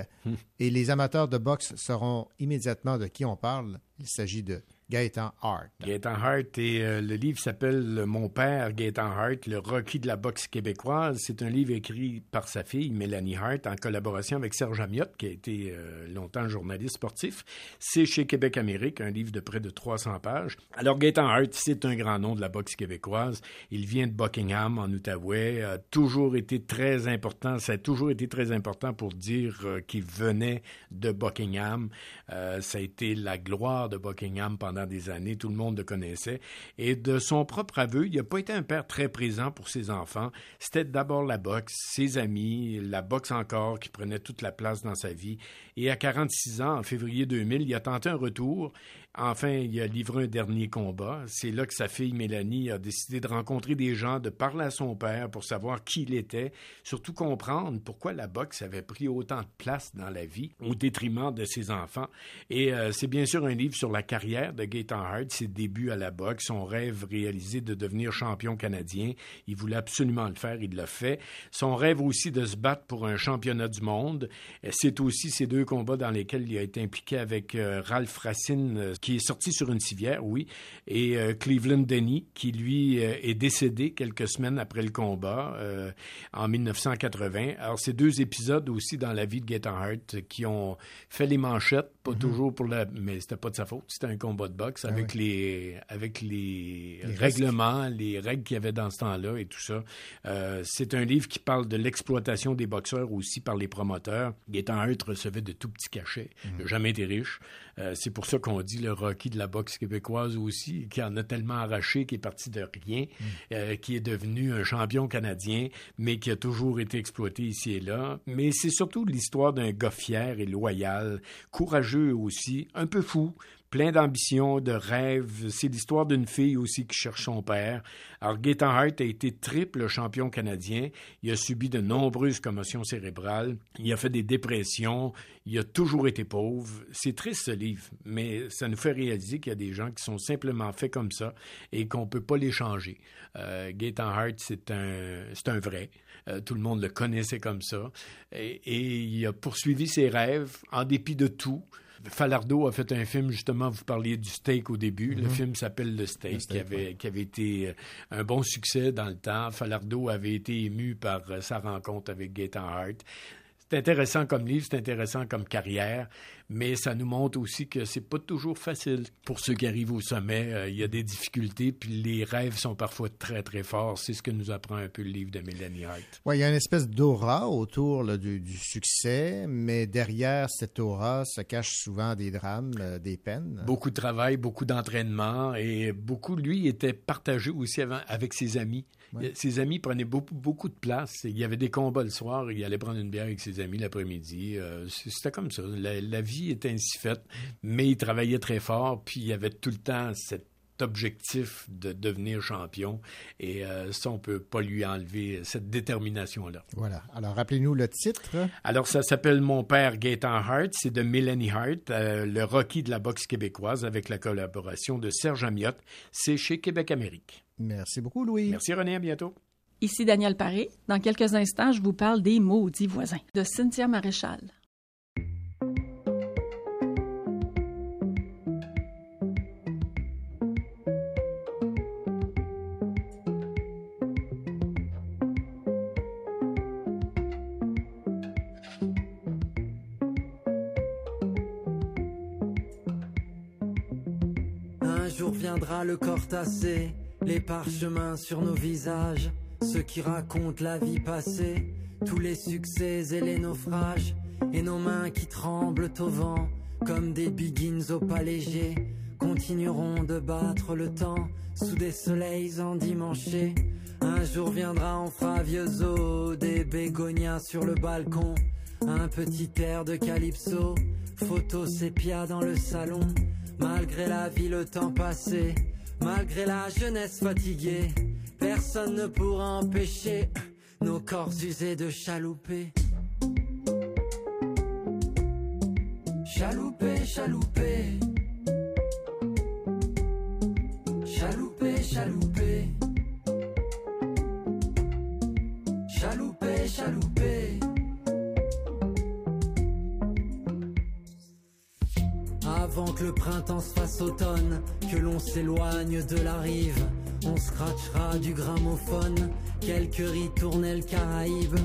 Speaker 2: Et les amateurs de boxe sauront immédiatement de qui on parle. Il s'agit de Gaëtan Hart.
Speaker 4: Gaëtan Hart et euh, le livre s'appelle Mon père Gaëtan Hart, le Rocky de la boxe québécoise. C'est un livre écrit par sa fille Mélanie Hart en collaboration avec Serge Amiotte, qui a été euh, longtemps journaliste sportif. C'est chez Québec Amérique, un livre de près de 300 pages. Alors Gaëtan Hart, c'est un grand nom de la boxe québécoise. Il vient de Buckingham en Outaouais, a toujours été très important. Ça a toujours été très important pour dire euh, qu'il venait de Buckingham. Ça a été la gloire de Buckingham pendant des années. Tout le monde le connaissait. Et de son propre aveu, il n'a pas été un père très présent pour ses enfants. C'était d'abord la boxe, ses amis, la boxe encore qui prenait toute la place dans sa vie. Et à 46 ans, en février 2000, il a tenté un retour. Enfin, il a livré un dernier combat. C'est là que sa fille Mélanie a décidé de rencontrer des gens, de parler à son père pour savoir qui il était, surtout comprendre pourquoi la boxe avait pris autant de place dans la vie au détriment de ses enfants. Et euh, c'est bien sûr un livre sur la carrière de Gaetan Hart, ses débuts à la boxe, son rêve réalisé de devenir champion canadien. Il voulait absolument le faire, il l'a fait. Son rêve aussi de se battre pour un championnat du monde. C'est aussi ces deux combats dans lesquels il a été impliqué avec euh, Ralph Racine, qui est sorti sur une civière, oui, et euh, Cleveland Denny, qui lui euh, est décédé quelques semaines après le combat euh, en 1980. Alors, c'est deux épisodes aussi dans la vie de Gaetan Hart qui ont fait les manchettes, pas
Speaker 17: Mhm.
Speaker 4: toujours pour la... Mais c'était pas de sa faute, c'était un combat de boxe
Speaker 17: Ah
Speaker 4: avec,
Speaker 17: oui.
Speaker 4: les, avec les,
Speaker 17: Les
Speaker 4: règlements, les règles qu'il y avait dans ce temps-là et tout ça. C'est un livre qui parle de l'exploitation des boxeurs aussi par les promoteurs. Gaétan Hart recevait de tout petits cachets. Il n'a jamais été riche. C'est pour ça qu'on dit le Rocky de la boxe québécoise aussi, qui en a tellement arraché, qui est parti de rien, euh, qui est devenu un champion canadien, mais qui a toujours été exploité ici et là. Mais c'est surtout l'histoire d'un gars fier et loyal, courageux aussi, un peu fou, plein d'ambition, de rêves. C'est l'histoire d'une fille aussi qui cherche son père. Alors, Gaétan Hart a été triple champion canadien. Il a subi de nombreuses commotions cérébrales. Il a fait des dépressions. Il a toujours été pauvre. C'est triste, ce livre, mais ça nous fait réaliser qu'il y a des gens qui sont simplement faits comme ça et qu'on ne peut pas les changer. Euh, Hart, c'est un, un vrai. Euh, tout le monde le connaissait comme ça. Et il a poursuivi ses rêves en dépit de tout. Falardeau a fait un film, justement, vous parliez du steak au début. Le
Speaker 17: Mhm.
Speaker 4: film s'appelle Le Steak,
Speaker 17: Le steak,
Speaker 4: qui, avait, qui avait été euh, un bon succès dans le temps. Falardeau avait été ému par euh, sa rencontre avec Gaétan Hart. C'est intéressant comme livre, c'est intéressant comme carrière, mais ça nous montre aussi que c'est pas toujours facile pour ceux qui arrivent au sommet. Euh, il y a des difficultés, puis les rêves sont parfois très très forts. C'est ce que nous apprend un peu le livre de Mélanie Hart.
Speaker 17: Oui, il y a une espèce d'aura autour là, du, du succès, mais derrière cette aura se cachent souvent des drames, euh, des peines.
Speaker 4: Beaucoup de travail, beaucoup d'entraînement et beaucoup, lui, était partagé aussi avant- avec ses amis.
Speaker 17: Ouais.
Speaker 4: Ses amis prenaient beaucoup, beaucoup de place. Il y avait des combats le soir, il allait prendre une bière avec ses amis l'après-midi. Euh, C'était comme ça. La, la vie était ainsi faite, mais il travaillait très fort, puis il y avait tout le temps cet objectif de devenir champion. Et euh, ça, on peut pas lui enlever cette détermination-là.
Speaker 17: Voilà. Alors, rappelez-nous le titre.
Speaker 4: Alors, ça s'appelle Mon père Gaétan Hart. C'est de Mélanie Hart, euh, le Rocky de la boxe québécoise, avec la collaboration de Serge Amiotte. C'est chez Québec Amérique.
Speaker 17: Merci beaucoup, Louis.
Speaker 4: Merci, René. À bientôt.
Speaker 5: Ici Daniel Paré. Dans quelques instants, je vous parle des maudits voisins de Cynthia Maréchal.
Speaker 18: Un jour viendra le corps tassé, les parchemins sur nos visages, ceux qui racontent la vie passée, tous les succès et les naufrages, et nos mains qui tremblent au vent, comme des biggins au pas léger, continueront de battre le temps sous des soleils endimanchés. Un jour viendra, on fera vieux os, des bégonias sur le balcon, un petit air de calypso, photo sépia dans le salon. Malgré la vie, le temps passé, malgré la jeunesse fatiguée, personne ne pourra empêcher nos corps usés de chalouper. Chalouper, chalouper. Chalouper, chalouper. Chalouper, chalouper. Avant que le printemps se fasse automne, que l'on s'éloigne de la rive, on scratchera du gramophone, quelques ritournelles caraïbes,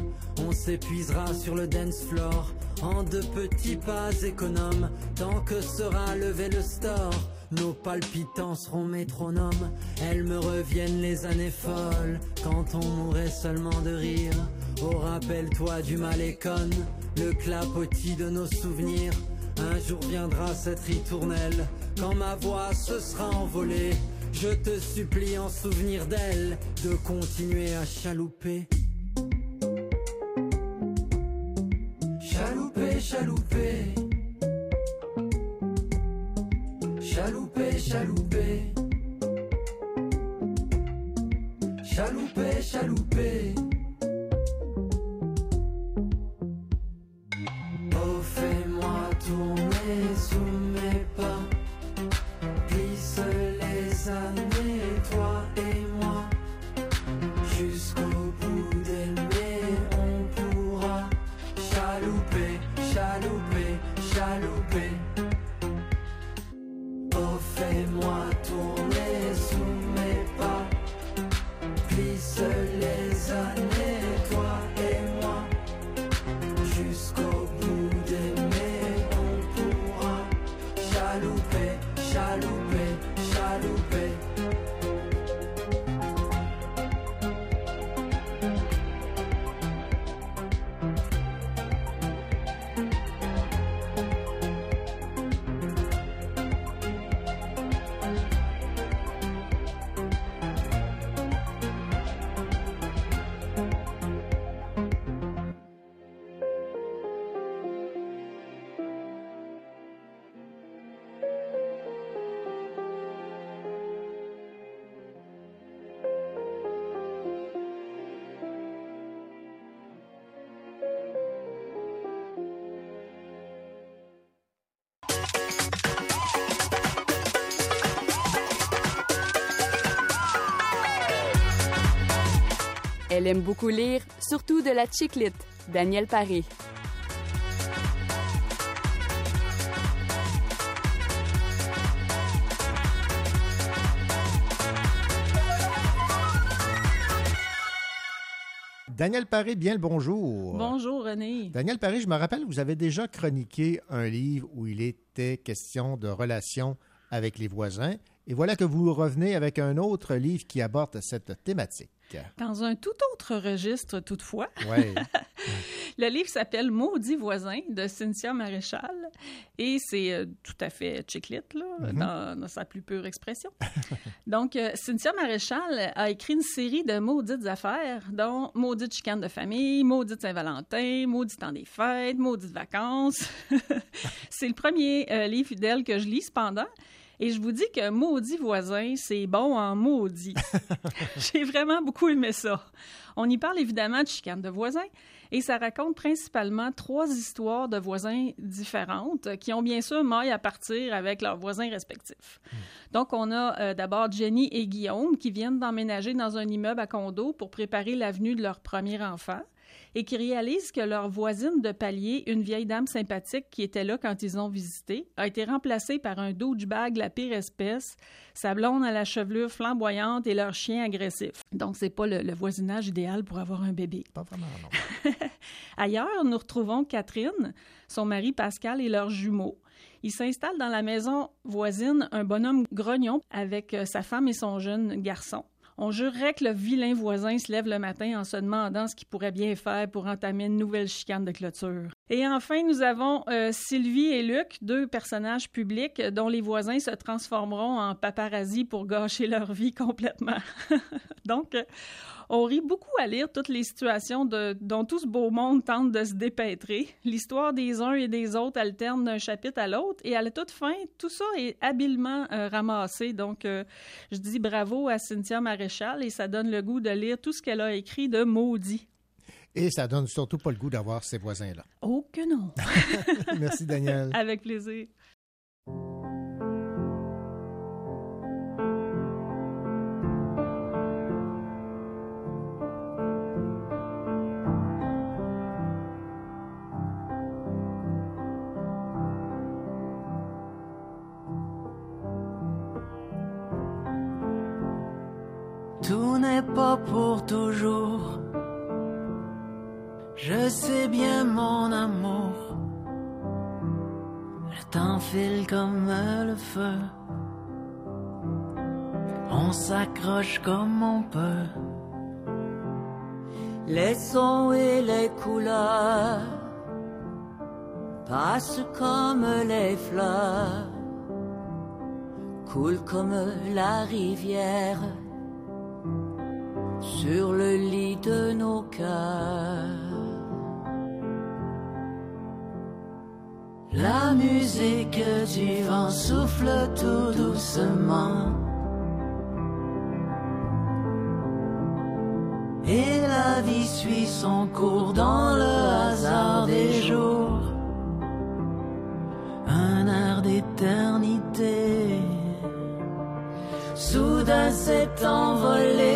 Speaker 18: on s'épuisera sur le dance floor, en de petits pas économes, tant que sera levé le store. Nos palpitants seront métronomes, elles me reviennent les années folles, quand on mourrait seulement de rire. Oh rappelle-toi du malécon, le clapotis de nos souvenirs. Un jour viendra cette ritournelle, quand ma voix se sera envolée. Je te supplie en souvenir d'elle, de continuer à chalouper. Chalouper, chalouper. Chalouper,
Speaker 19: chalouper. Chalouper, chalouper.
Speaker 1: Elle aime beaucoup lire, surtout de la chiclite. Daniel Paré.
Speaker 2: Daniel Paré, bien le bonjour.
Speaker 5: Bonjour, René.
Speaker 2: Daniel Paré, je me rappelle, vous avez déjà chroniqué un livre où il était question de relations avec les voisins. Et voilà que vous revenez avec un autre livre qui aborde cette thématique.
Speaker 5: Dans un tout autre registre, toutefois.
Speaker 2: Oui.
Speaker 5: Le livre s'appelle Maudit voisin de Cynthia Maréchal et c'est euh, tout à fait chiclite, là,
Speaker 2: Mhm.
Speaker 5: dans, dans sa plus pure expression. Donc, euh, Cynthia Maréchal a écrit une série de maudites affaires, dont Maudite chicane de famille, Maudite Saint-Valentin, Maudit temps des fêtes, Maudite vacances. c'est le premier euh, livre d'elle que je lis, cependant. Et je vous dis que Maudit voisin, c'est bon en maudit. J'ai vraiment beaucoup aimé ça. On y parle évidemment de chicane de voisins et ça raconte principalement trois histoires de voisins différentes qui ont bien sûr maille à partir avec leurs voisins respectifs. Donc, on a euh, d'abord Jenny et Guillaume qui viennent d'emménager dans un immeuble à condo pour préparer l'avenue de leur premier enfant et qui réalisent que leur voisine de palier, une vieille dame sympathique qui était là quand ils ont visité, a été remplacée par un douchebag la pire espèce, sa blonde à la chevelure flamboyante et leur chien agressif. Donc, c'est pas le, le voisinage idéal pour avoir un bébé.
Speaker 2: Pas vraiment, non.
Speaker 5: Ailleurs, nous retrouvons Catherine, son mari Pascal et leurs jumeaux. Ils s'installent dans la maison voisine un bonhomme grognon avec euh, sa femme et son jeune garçon. On jurerait que le vilain voisin se lève le matin en se demandant ce qu'il pourrait bien faire pour entamer une nouvelle chicane de clôture. Et enfin, nous avons euh, Sylvie et Luc, deux personnages publics dont les voisins se transformeront en paparazzi pour gâcher leur vie complètement. Donc, on rit beaucoup à lire toutes les situations de- dont tout ce beau monde tente de se dépêtrer. L'histoire des uns et des autres alterne d'un chapitre à l'autre et à la toute fin, tout ça est habilement euh, ramassé. Donc, euh, je dis bravo à Cynthia Maréchal et ça donne le goût de lire tout ce qu'elle a écrit de maudit.
Speaker 2: Et ça donne surtout pas le goût d'avoir ces voisins-là.
Speaker 5: Oh que non!
Speaker 2: Merci, Daniel.
Speaker 5: Avec plaisir.
Speaker 19: Comme les fleurs, coulent comme la rivière sur le lit de nos cœurs. La musique du vent souffle tout doucement. Et la vie suit son cours dans le hasard des jours. Air d'éternité soudain s'est envolé.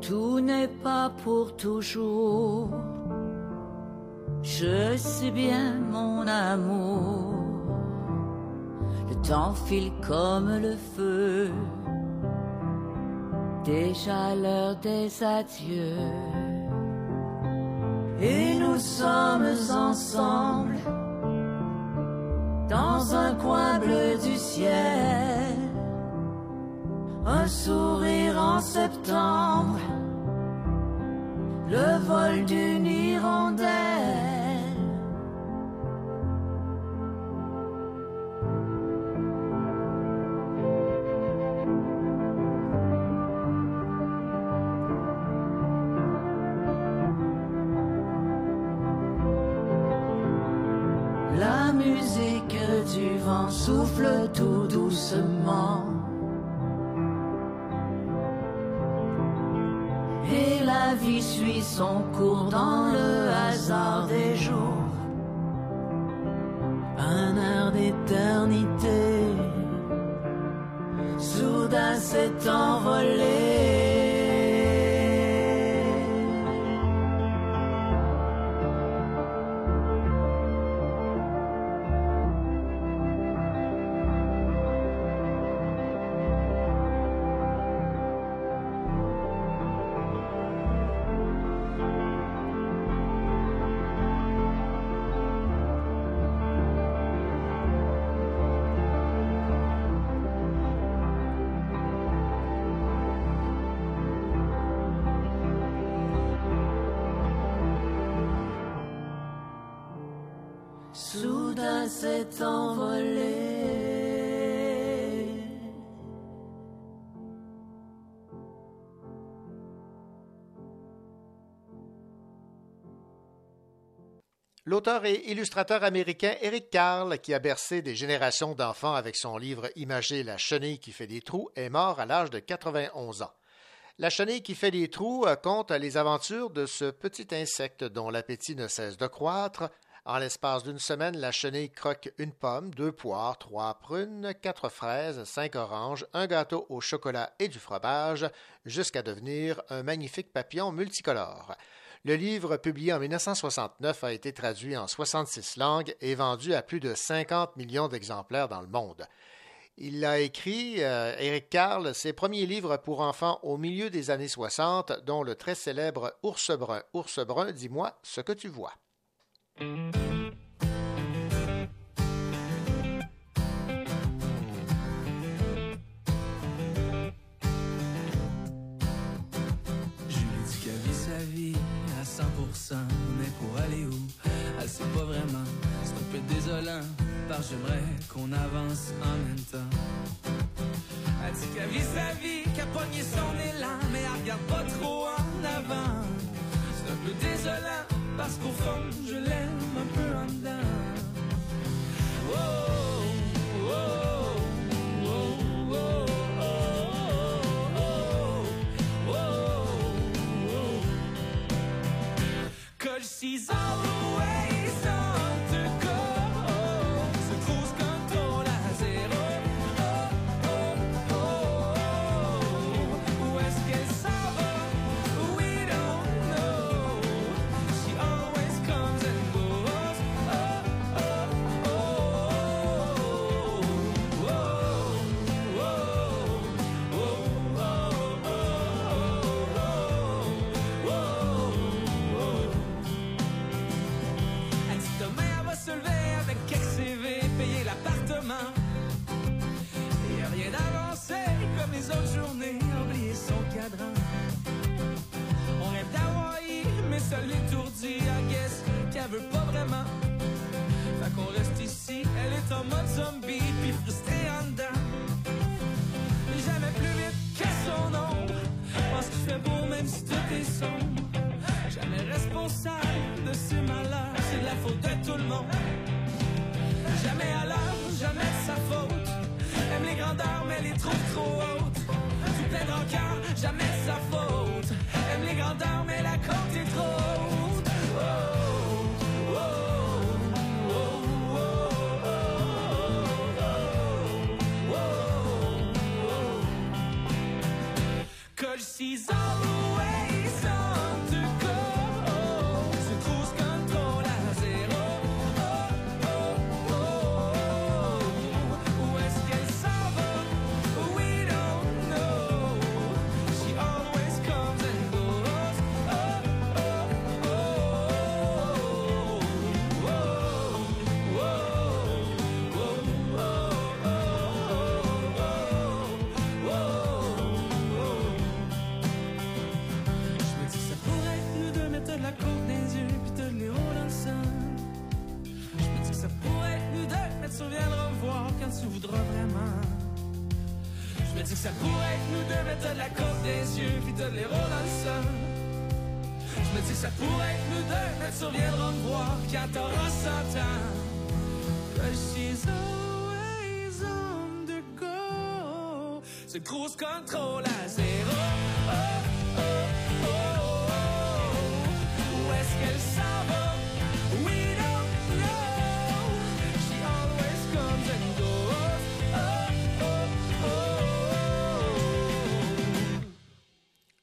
Speaker 19: Tout n'est pas pour toujours. Je sais bien, mon amour, le temps file comme le feu. Déjà l'heure des adieux. Et nous sommes ensemble dans un coin bleu du ciel. Un sourire en septembre, le vol d'une hirondelle. Souffle tout doucement. Et la vie suit son cours dans le hasard des jours. Un air d'éternité, soudain s'est envolé.
Speaker 2: L'auteur et illustrateur américain Eric Carle, qui a bercé des générations d'enfants avec son livre imagé La chenille qui fait des trous, est mort à l'âge de 91 ans. La chenille qui fait des trous euh, compte les aventures de ce petit insecte dont l'appétit ne cesse de croître. En l'espace d'une semaine, la chenille croque une pomme, deux poires, trois prunes, quatre fraises, cinq oranges, un gâteau au chocolat et du fromage, jusqu'à devenir un magnifique papillon multicolore. Le livre, publié en 1969, a été traduit en 66 langues et vendu à plus de 50 millions d'exemplaires dans le monde. Il a écrit, euh, Eric Carle, ses premiers livres pour enfants au milieu des années 60, dont le très célèbre Ours brun. Ours brun, dis-moi ce que tu vois.
Speaker 9: Mais pour aller où? Elle sait pas vraiment, c'est un peu désolant, que j'aimerais qu'on avance en même temps. Elle dit qu'elle vit sa vie, qu'elle pogné son élan, mais elle regarde pas trop en avant. C'est un peu désolant, parce qu'au fond, je l'aime un peu en dedans. Oh, oh, oh, oh, oh, oh, oh, oh. She's always est en mode zombie, puis frustrée en dedans. Jamais plus vite que son ombre, pense qu'il fait beau même si tout est sombre. Jamais responsable de ses malheurs, c'est de la faute de tout le monde. Jamais à jamais sa faute. Aime les grandeurs, mais les trouve trop hautes. Tout plein de rancœur, jamais sa faute. Aime les grandeurs, mais la côte est trop haute. She's always me dis que ça pourrait être nous deux, mais t'as de la coque des yeux, puis t'as de l'héros dans le sol. Je me dis que ça pourrait être nous deux, mais tu reviendras me voir quand t'auras 100 ans. Cause she's always on the go. C'est cruise control à zéro.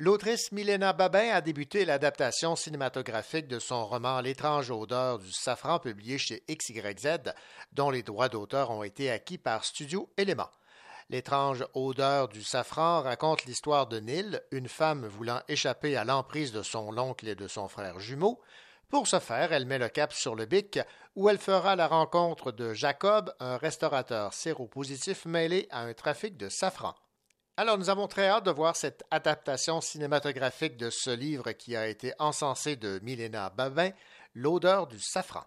Speaker 2: L'autrice Milena Babin a débuté l'adaptation cinématographique de son roman L'étrange odeur du safran publié chez XYZ, dont les droits d'auteur ont été acquis par Studio Élément. L'étrange odeur du safran raconte l'histoire de Nil, une femme voulant échapper à l'emprise de son oncle et de son frère jumeau. Pour ce faire, elle met le cap sur le bic, où elle fera la rencontre de Jacob, un restaurateur séropositif mêlé à un trafic de safran. Alors, nous avons très hâte de voir cette adaptation cinématographique de ce livre qui a été encensé de Milena Babin, L'odeur du safran.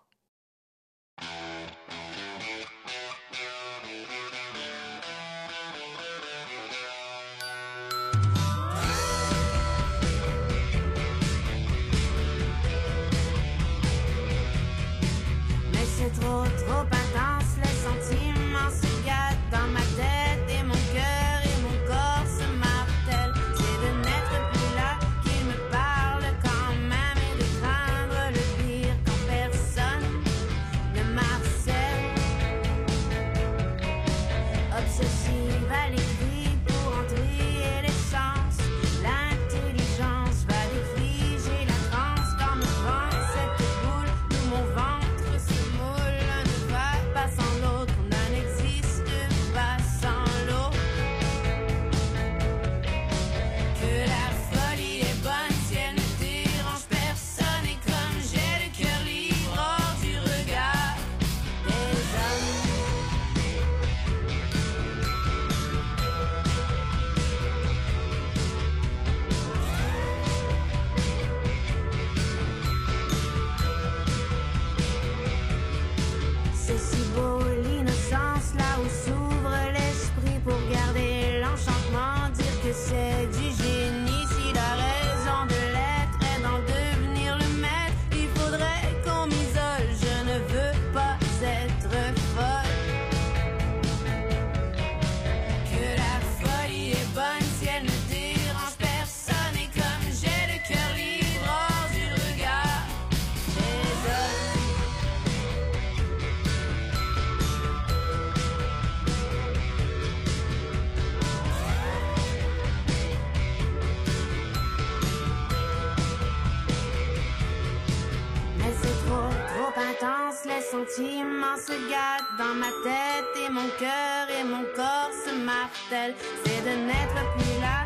Speaker 20: Intense, les sentiments se gâtent dans ma tête et mon cœur et mon corps se martèlent. C'est de n'être plus là,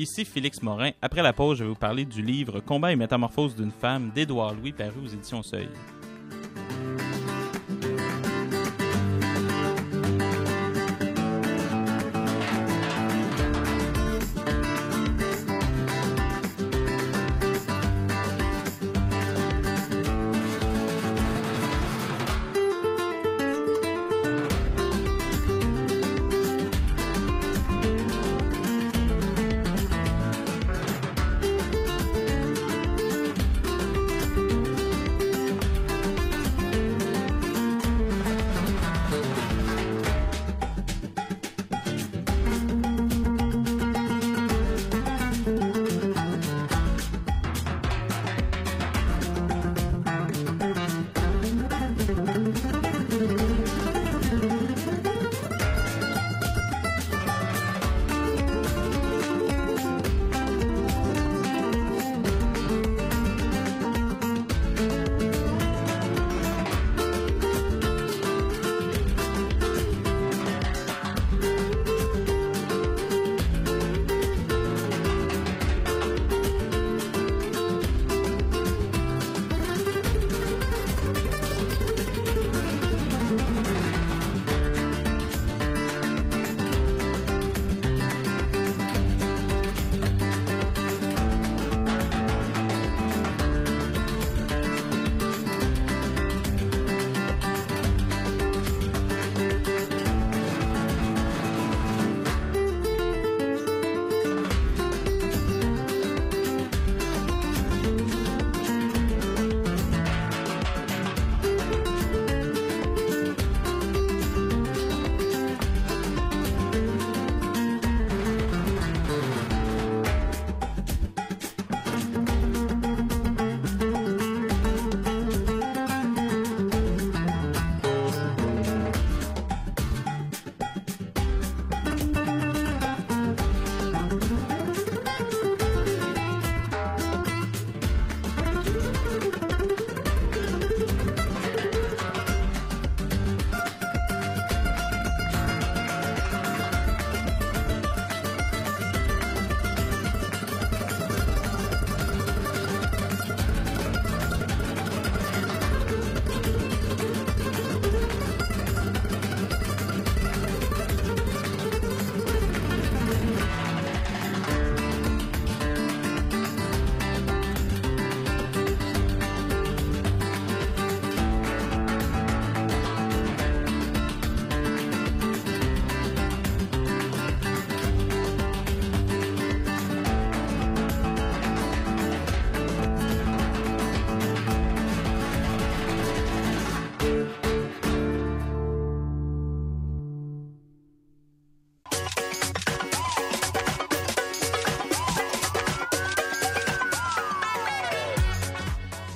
Speaker 7: Ici Félix Morin. Après la pause, je vais vous parler du livre Combat et métamorphose d'une femme d'Édouard Louis paru aux éditions Seuil.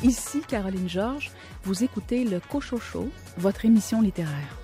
Speaker 21: Ici Caroline Georges, vous écoutez le Cochocho, votre émission littéraire.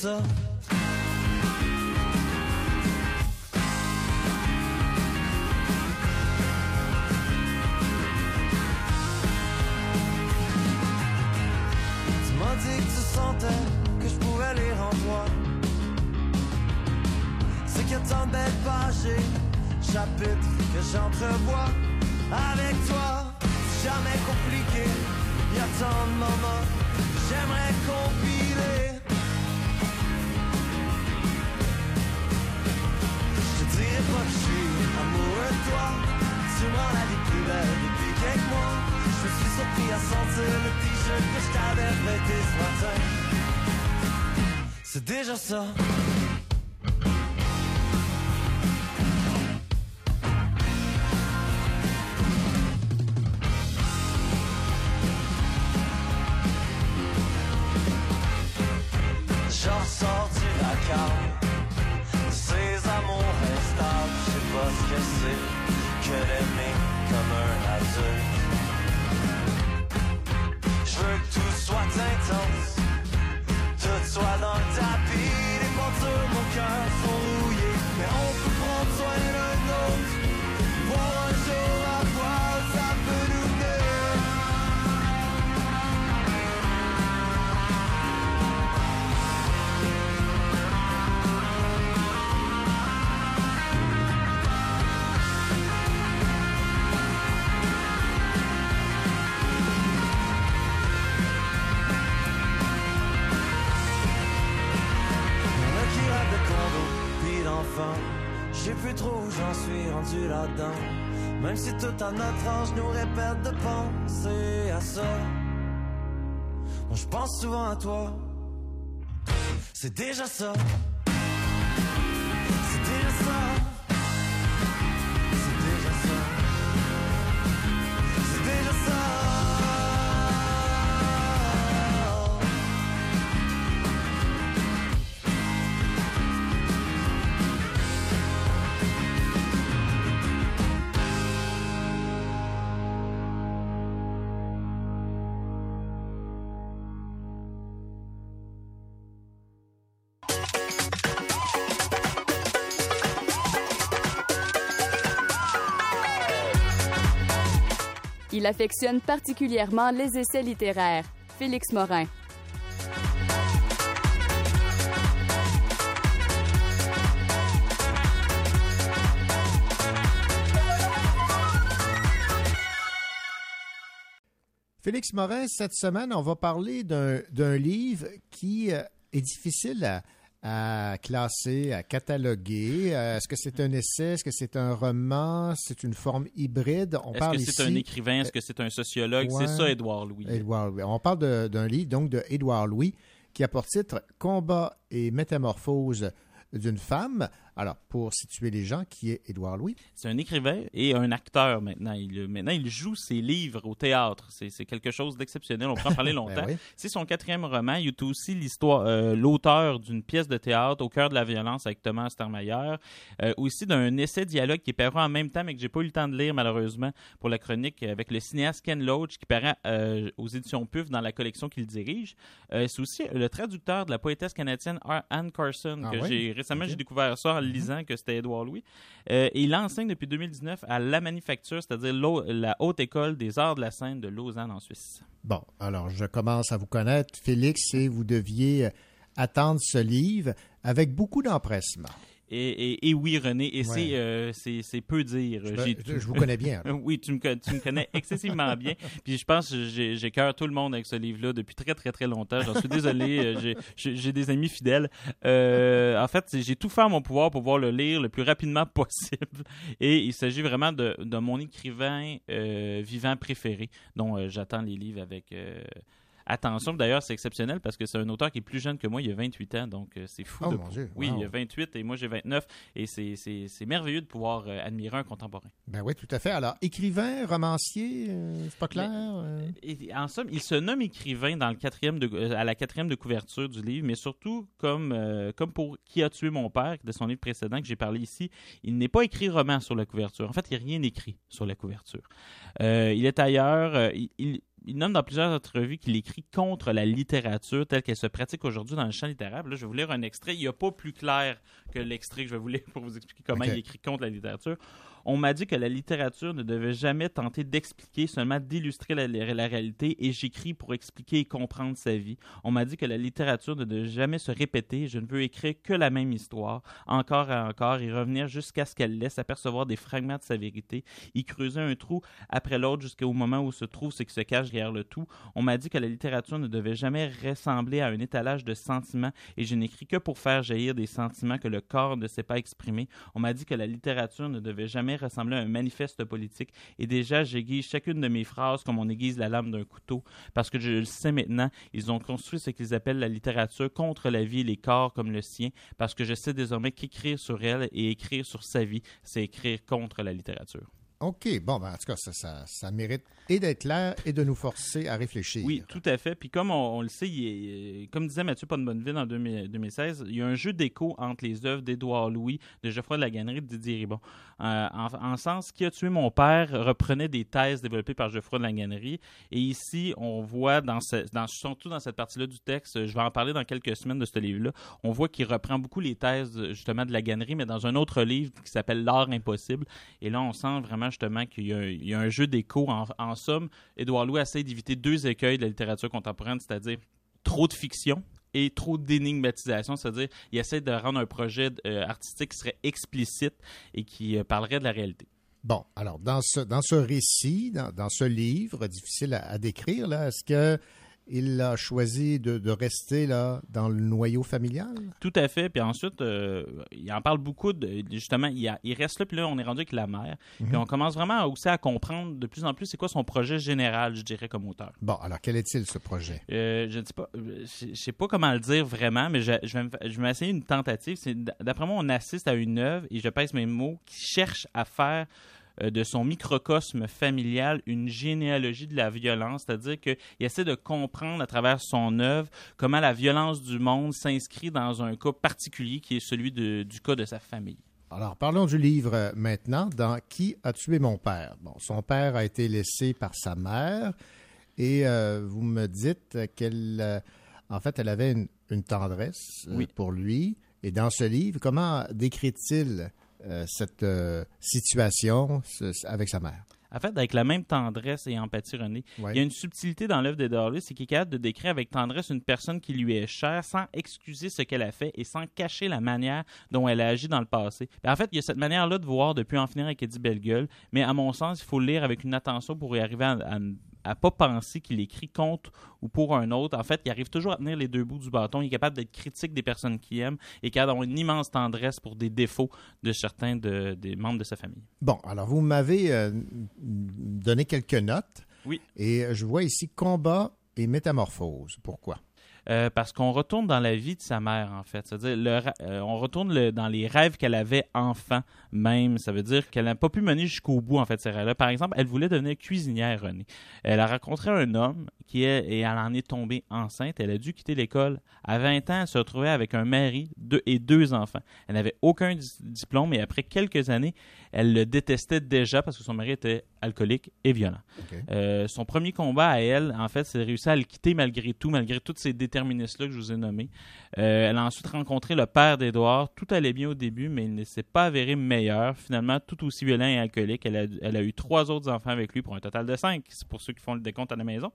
Speaker 11: 있어. so notre ange nous répète de penser à ça. Moi, je pense souvent à toi. C'est déjà ça.
Speaker 1: Il affectionne particulièrement les essais littéraires. Félix Morin.
Speaker 2: Félix Morin, cette semaine, on va parler d'un livre qui euh, est difficile à, à classer, à cataloguer. Euh, est-ce que c'est un essai? Est-ce que c'est un roman? C'est une forme hybride? On
Speaker 7: Est-ce que c'est un écrivain? Est-ce que c'est un sociologue? C'est ça, Édouard Louis.
Speaker 2: Edouard Louis. On parle d'un livre, donc, de Édouard Louis, qui a pour titre Combat et métamorphose d'une femme. Alors, pour situer les gens, qui est Édouard Louis?
Speaker 7: C'est un écrivain et un acteur maintenant. Il, maintenant, il joue ses livres au théâtre. C'est quelque chose d'exceptionnel. On peut en parler longtemps.
Speaker 2: Ben oui.
Speaker 7: C'est son quatrième roman. Il est aussi l'histoire, euh, l'auteur d'une pièce de théâtre au cœur de la violence avec Thomas Stermayer. Euh, aussi d'un essai dialogue qui est paru en même temps, mais que j'ai pas eu le temps de lire malheureusement pour la chronique avec le cinéaste Ken Loach qui paraît euh, aux éditions PUF dans la collection qu'il dirige. Euh, c'est aussi le traducteur de la poétesse canadienne Anne Carson
Speaker 2: Ah
Speaker 7: que
Speaker 2: oui?
Speaker 7: j'ai récemment j'ai découvert ça en le lisant que c'était Édouard Louis. Euh, et il enseigne depuis 2019 à la Manufacture, c'est-à-dire la haute école des arts de la scène de Lausanne en Suisse.
Speaker 2: Bon, alors je commence à vous connaître, Félix, et vous deviez attendre ce livre avec beaucoup d'empressement.
Speaker 7: Et, et- et oui, René, et
Speaker 2: Ouais.
Speaker 7: c'est, euh, c'est, peu dire.
Speaker 2: Je- vous connais bien,
Speaker 7: oui, tu me, tu me connais excessivement bien. Puis je pense que cœur tout le monde avec ce livre-là depuis très, très, très longtemps. J'en suis désolé. euh, j'ai, des amis fidèles. Euh, en fait, j'ai tout fait à mon pouvoir pour pouvoir le lire le plus rapidement possible. Et il s'agit vraiment de, de mon écrivain euh, vivant préféré, dont j'attends les livres avec... Attention, d'ailleurs, c'est exceptionnel parce que c'est un auteur qui est plus jeune que moi, il a 28 ans, donc euh, c'est fou.
Speaker 2: Oh,
Speaker 7: de
Speaker 2: mon Dieu,
Speaker 7: Oui,
Speaker 2: wow.
Speaker 7: il a 28 et moi j'ai 29 et c'est, c'est, c'est merveilleux de pouvoir euh, admirer un contemporain.
Speaker 2: Ben oui, tout à fait. Alors, écrivain, romancier, euh, c'est pas clair? euh?
Speaker 7: Et, en somme, il se nomme écrivain dans le quatrième de- à la quatrième de couverture du livre, mais surtout comme, euh, comme pour Qui a tué mon père, de son livre précédent que j'ai parlé ici, il n'est pas écrit roman sur la couverture. En fait, il n'y a rien écrit sur la couverture. Il est ailleurs, il, il- il nomme dans plusieurs entrevues qu'il écrit contre la littérature telle qu'elle se pratique aujourd'hui dans le champ littéraire. Là, je vais vous lire un extrait. Il n'y a pas plus clair que l'extrait que je vais vous lire pour vous expliquer comment il écrit contre la littérature. On m'a dit que la littérature ne devait jamais tenter d'expliquer, seulement d'illustrer la, réalité, et j'écris pour expliquer et comprendre sa vie. On m'a dit que la littérature ne devait jamais se répéter, je ne veux écrire que la même histoire, encore et encore, et revenir jusqu'à ce qu'elle laisse apercevoir des fragments de sa vérité, y creuser un trou après l'autre jusqu'au moment où se trouve ce qui se cache derrière le tout. On m'a dit que la littérature ne devait jamais ressembler à un étalage de sentiments, et je n'écris que pour faire jaillir des sentiments que le corps ne sait pas exprimer. On m'a dit que la littérature ne devait jamais ressembler à un manifeste politique. Et déjà, j'aiguise chacune de mes phrases comme on aiguise la lame d'un couteau. Parce que je le sais maintenant, ils ont construit ce qu'ils appellent la littérature contre la vie et les corps comme le sien. Parce que je sais désormais qu'écrire sur elle et écrire sur sa vie, c'est écrire contre la littérature.
Speaker 2: OK, bon, ben, en tout cas, ça, ça, ça mérite et d'être clair et de nous forcer à réfléchir.
Speaker 7: Oui, tout à fait. Puis comme on, le sait, il est- comme disait Mathieu Podbonneville en 2000 2016, il y a un jeu d'écho entre les œuvres d'Édouard Louis, de Geoffroy de la Gannerie de Didier Ribon. Euh, en, en sens, Qui a tué mon père reprenait des thèses développées par Geoffroy de la Gannerie. Et ici, on voit, dans ce, dans, surtout dans cette partie-là du texte, je vais en parler dans quelques semaines de ce livre-là, on voit qu'il reprend beaucoup les thèses justement de la Gannerie, mais dans un autre livre qui s'appelle L'art impossible. Et là, on sent vraiment justement qu'il y a, un jeu d'écho. En, en somme, Édouard Louis essaie d'éviter deux écueils de la littérature contemporaine, c'est-à-dire trop de fiction et trop d'énigmatisation, c'est-à-dire il essaie de rendre un projet euh, artistique qui serait explicite et qui euh, parlerait de la réalité.
Speaker 2: Bon, alors, dans ce, dans ce récit, dans, dans ce livre, difficile à, à décrire, là, est-ce que il a choisi de, de rester là dans le noyau familial?
Speaker 7: Tout à fait. Puis ensuite, euh, il en parle beaucoup. De, justement, il, a- il reste là, puis là, on est rendu avec la mère. Puis
Speaker 2: Mhm.
Speaker 7: on commence vraiment aussi à comprendre de plus en plus c'est quoi son projet général, je dirais, comme auteur.
Speaker 2: Bon, alors, quel est-il, ce projet?
Speaker 7: Euh, je ne sais pas, euh, je sais pas comment le dire vraiment, mais je, je vais, me fa- je vais essayer une tentative. D'après moi, on assiste à une œuvre, et je pèse mes mots, qui cherche à faire de son microcosme familial une généalogie de la violence, c'est-à-dire qu'il essaie de comprendre à travers son œuvre comment la violence du monde s'inscrit dans un cas particulier qui est celui de- du cas de sa famille.
Speaker 2: Alors, parlons du livre euh, maintenant, dans Qui a tué mon père? Bon, son père a été laissé par sa mère et euh, vous me dites qu'elle, euh, en fait, elle avait une, une tendresse euh, pour lui. Et dans ce livre, comment décrit-il euh, cette euh, situation ce- avec sa mère?
Speaker 7: En fait, avec la même tendresse et empathie, René,
Speaker 2: Ouais.
Speaker 7: il y a une subtilité dans l'œuvre d'Edouard Louis, c'est qu'il est capable de décrire avec tendresse une personne qui lui est chère sans excuser ce qu'elle a fait et sans cacher la manière dont elle a agi dans le passé. En fait, il y a cette manière-là de voir depuis en finir avec Eddie Bellegueule, mais à mon sens, il faut le lire avec une attention pour y arriver à, à, à pas penser qu'il écrit contre ou pour un autre. En fait, il arrive toujours à tenir les deux bouts du bâton. Il est capable d'être critique des personnes qu'il aime et capable d'avoir une immense tendresse pour des défauts de certains de- des membres de sa famille.
Speaker 2: Bon, alors vous m'avez euh, donné quelques notes.
Speaker 7: Oui.
Speaker 2: Et je vois ici combat et métamorphose. Pourquoi?
Speaker 7: Euh, parce qu'on retourne dans la vie de sa mère, en fait. C'est-à-dire, euh, on retourne dans les rêves qu'elle avait enfant même. Ça veut dire qu'elle n'a pas pu mener jusqu'au bout, en fait, ces rêves-là. Par exemple, elle voulait devenir cuisinière, Renée. Elle a rencontré un homme qui est, et elle en est tombée enceinte. Elle a dû quitter l'école. À 20 ans, elle se retrouvait avec un mari deux, et deux enfants. Elle n'avait aucun di- diplôme et après quelques années, elle le détestait déjà parce que son mari était alcoolique et violent. Euh, son premier combat à elle, en fait, c'est de réussir à le quitter malgré tout, malgré tous ces déterministes-là que je vous ai nommés. Euh, elle a ensuite rencontré le père d'Édouard. Tout allait bien au début, mais il ne s'est pas avéré meilleur. Finalement, tout aussi violent et alcoolique. Elle a, elle a eu trois autres enfants avec lui pour un total de cinq. C'est pour ceux qui font le décompte à la maison.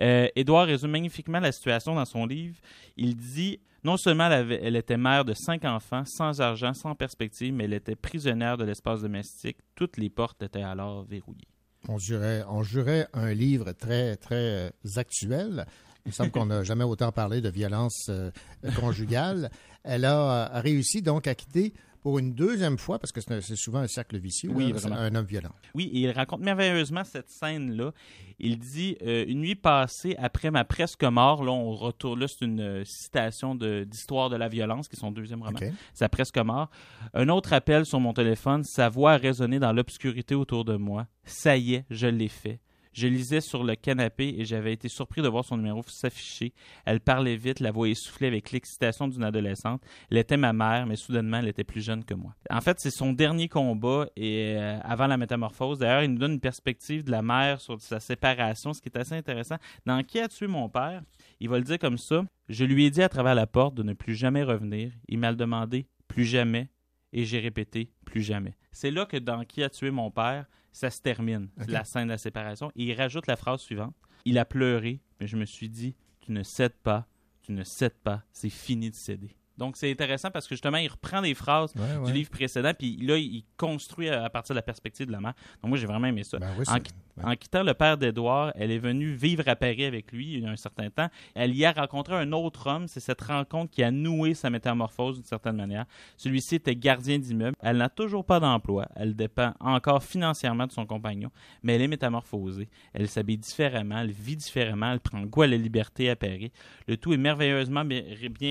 Speaker 7: Euh, Édouard résume magnifiquement la situation dans son livre. Il dit non seulement elle, était mère de cinq enfants, sans argent, sans perspective, mais elle était prisonnière de l'espace domestique. Toutes les portes étaient alors verrouillées.
Speaker 17: On jurait, on jurait un livre très, très euh, actuel. Il me semble qu'on n'a jamais autant parlé de violence euh, conjugale. Elle a euh, réussi donc à quitter pour une deuxième fois, parce que c'est souvent un cercle vicieux,
Speaker 7: Oui,
Speaker 17: un homme violent.
Speaker 7: Oui, et il raconte merveilleusement cette scène-là. Il dit euh, Une nuit passée après ma presque mort, là, on retourne, là, c'est une euh, citation d'Histoire de, la violence, qui est son deuxième roman. Sa presque mort. Un autre appel sur mon téléphone, sa voix a résonné dans l'obscurité autour de moi. Ça y est, je l'ai fait. Je lisais sur le canapé et j'avais été surpris de voir son numéro s'afficher. Elle parlait vite, la voix essoufflée avec l'excitation d'une adolescente. Elle était ma mère, mais soudainement, elle était plus jeune que moi. En fait, c'est son dernier combat et euh, avant la métamorphose. D'ailleurs, il nous donne une perspective de la mère sur sa séparation, ce qui est assez intéressant. Dans Qui a tué mon père? Il va le dire comme ça. Je lui ai dit à travers la porte de ne plus jamais revenir. Il m'a demandé plus jamais et j'ai répété plus jamais. C'est là que dans Qui a tué mon père, ça se termine, la scène de la séparation. Et il rajoute la phrase suivante. Il a pleuré, mais je me suis dit, tu ne cèdes pas, tu ne cèdes pas, c'est fini de céder. Donc c'est intéressant parce que justement, il reprend des phrases
Speaker 17: Ouais,
Speaker 7: du livre précédent, puis là, il construit à à partir de la perspective de la mère. Donc moi, j'ai vraiment aimé ça.
Speaker 17: Ben oui,
Speaker 7: en, en quittant le père d'Édouard, elle est venue vivre à Paris avec lui il y a un certain temps. Elle y a rencontré un autre homme. C'est cette rencontre qui a noué sa métamorphose d'une certaine manière. Celui-ci était gardien d'immeuble. Elle n'a toujours pas d'emploi. Elle dépend encore financièrement de son compagnon, mais elle est métamorphosée. Elle s'habille différemment, elle vit différemment, elle prend goût à la liberté à Paris. Le tout est merveilleusement bien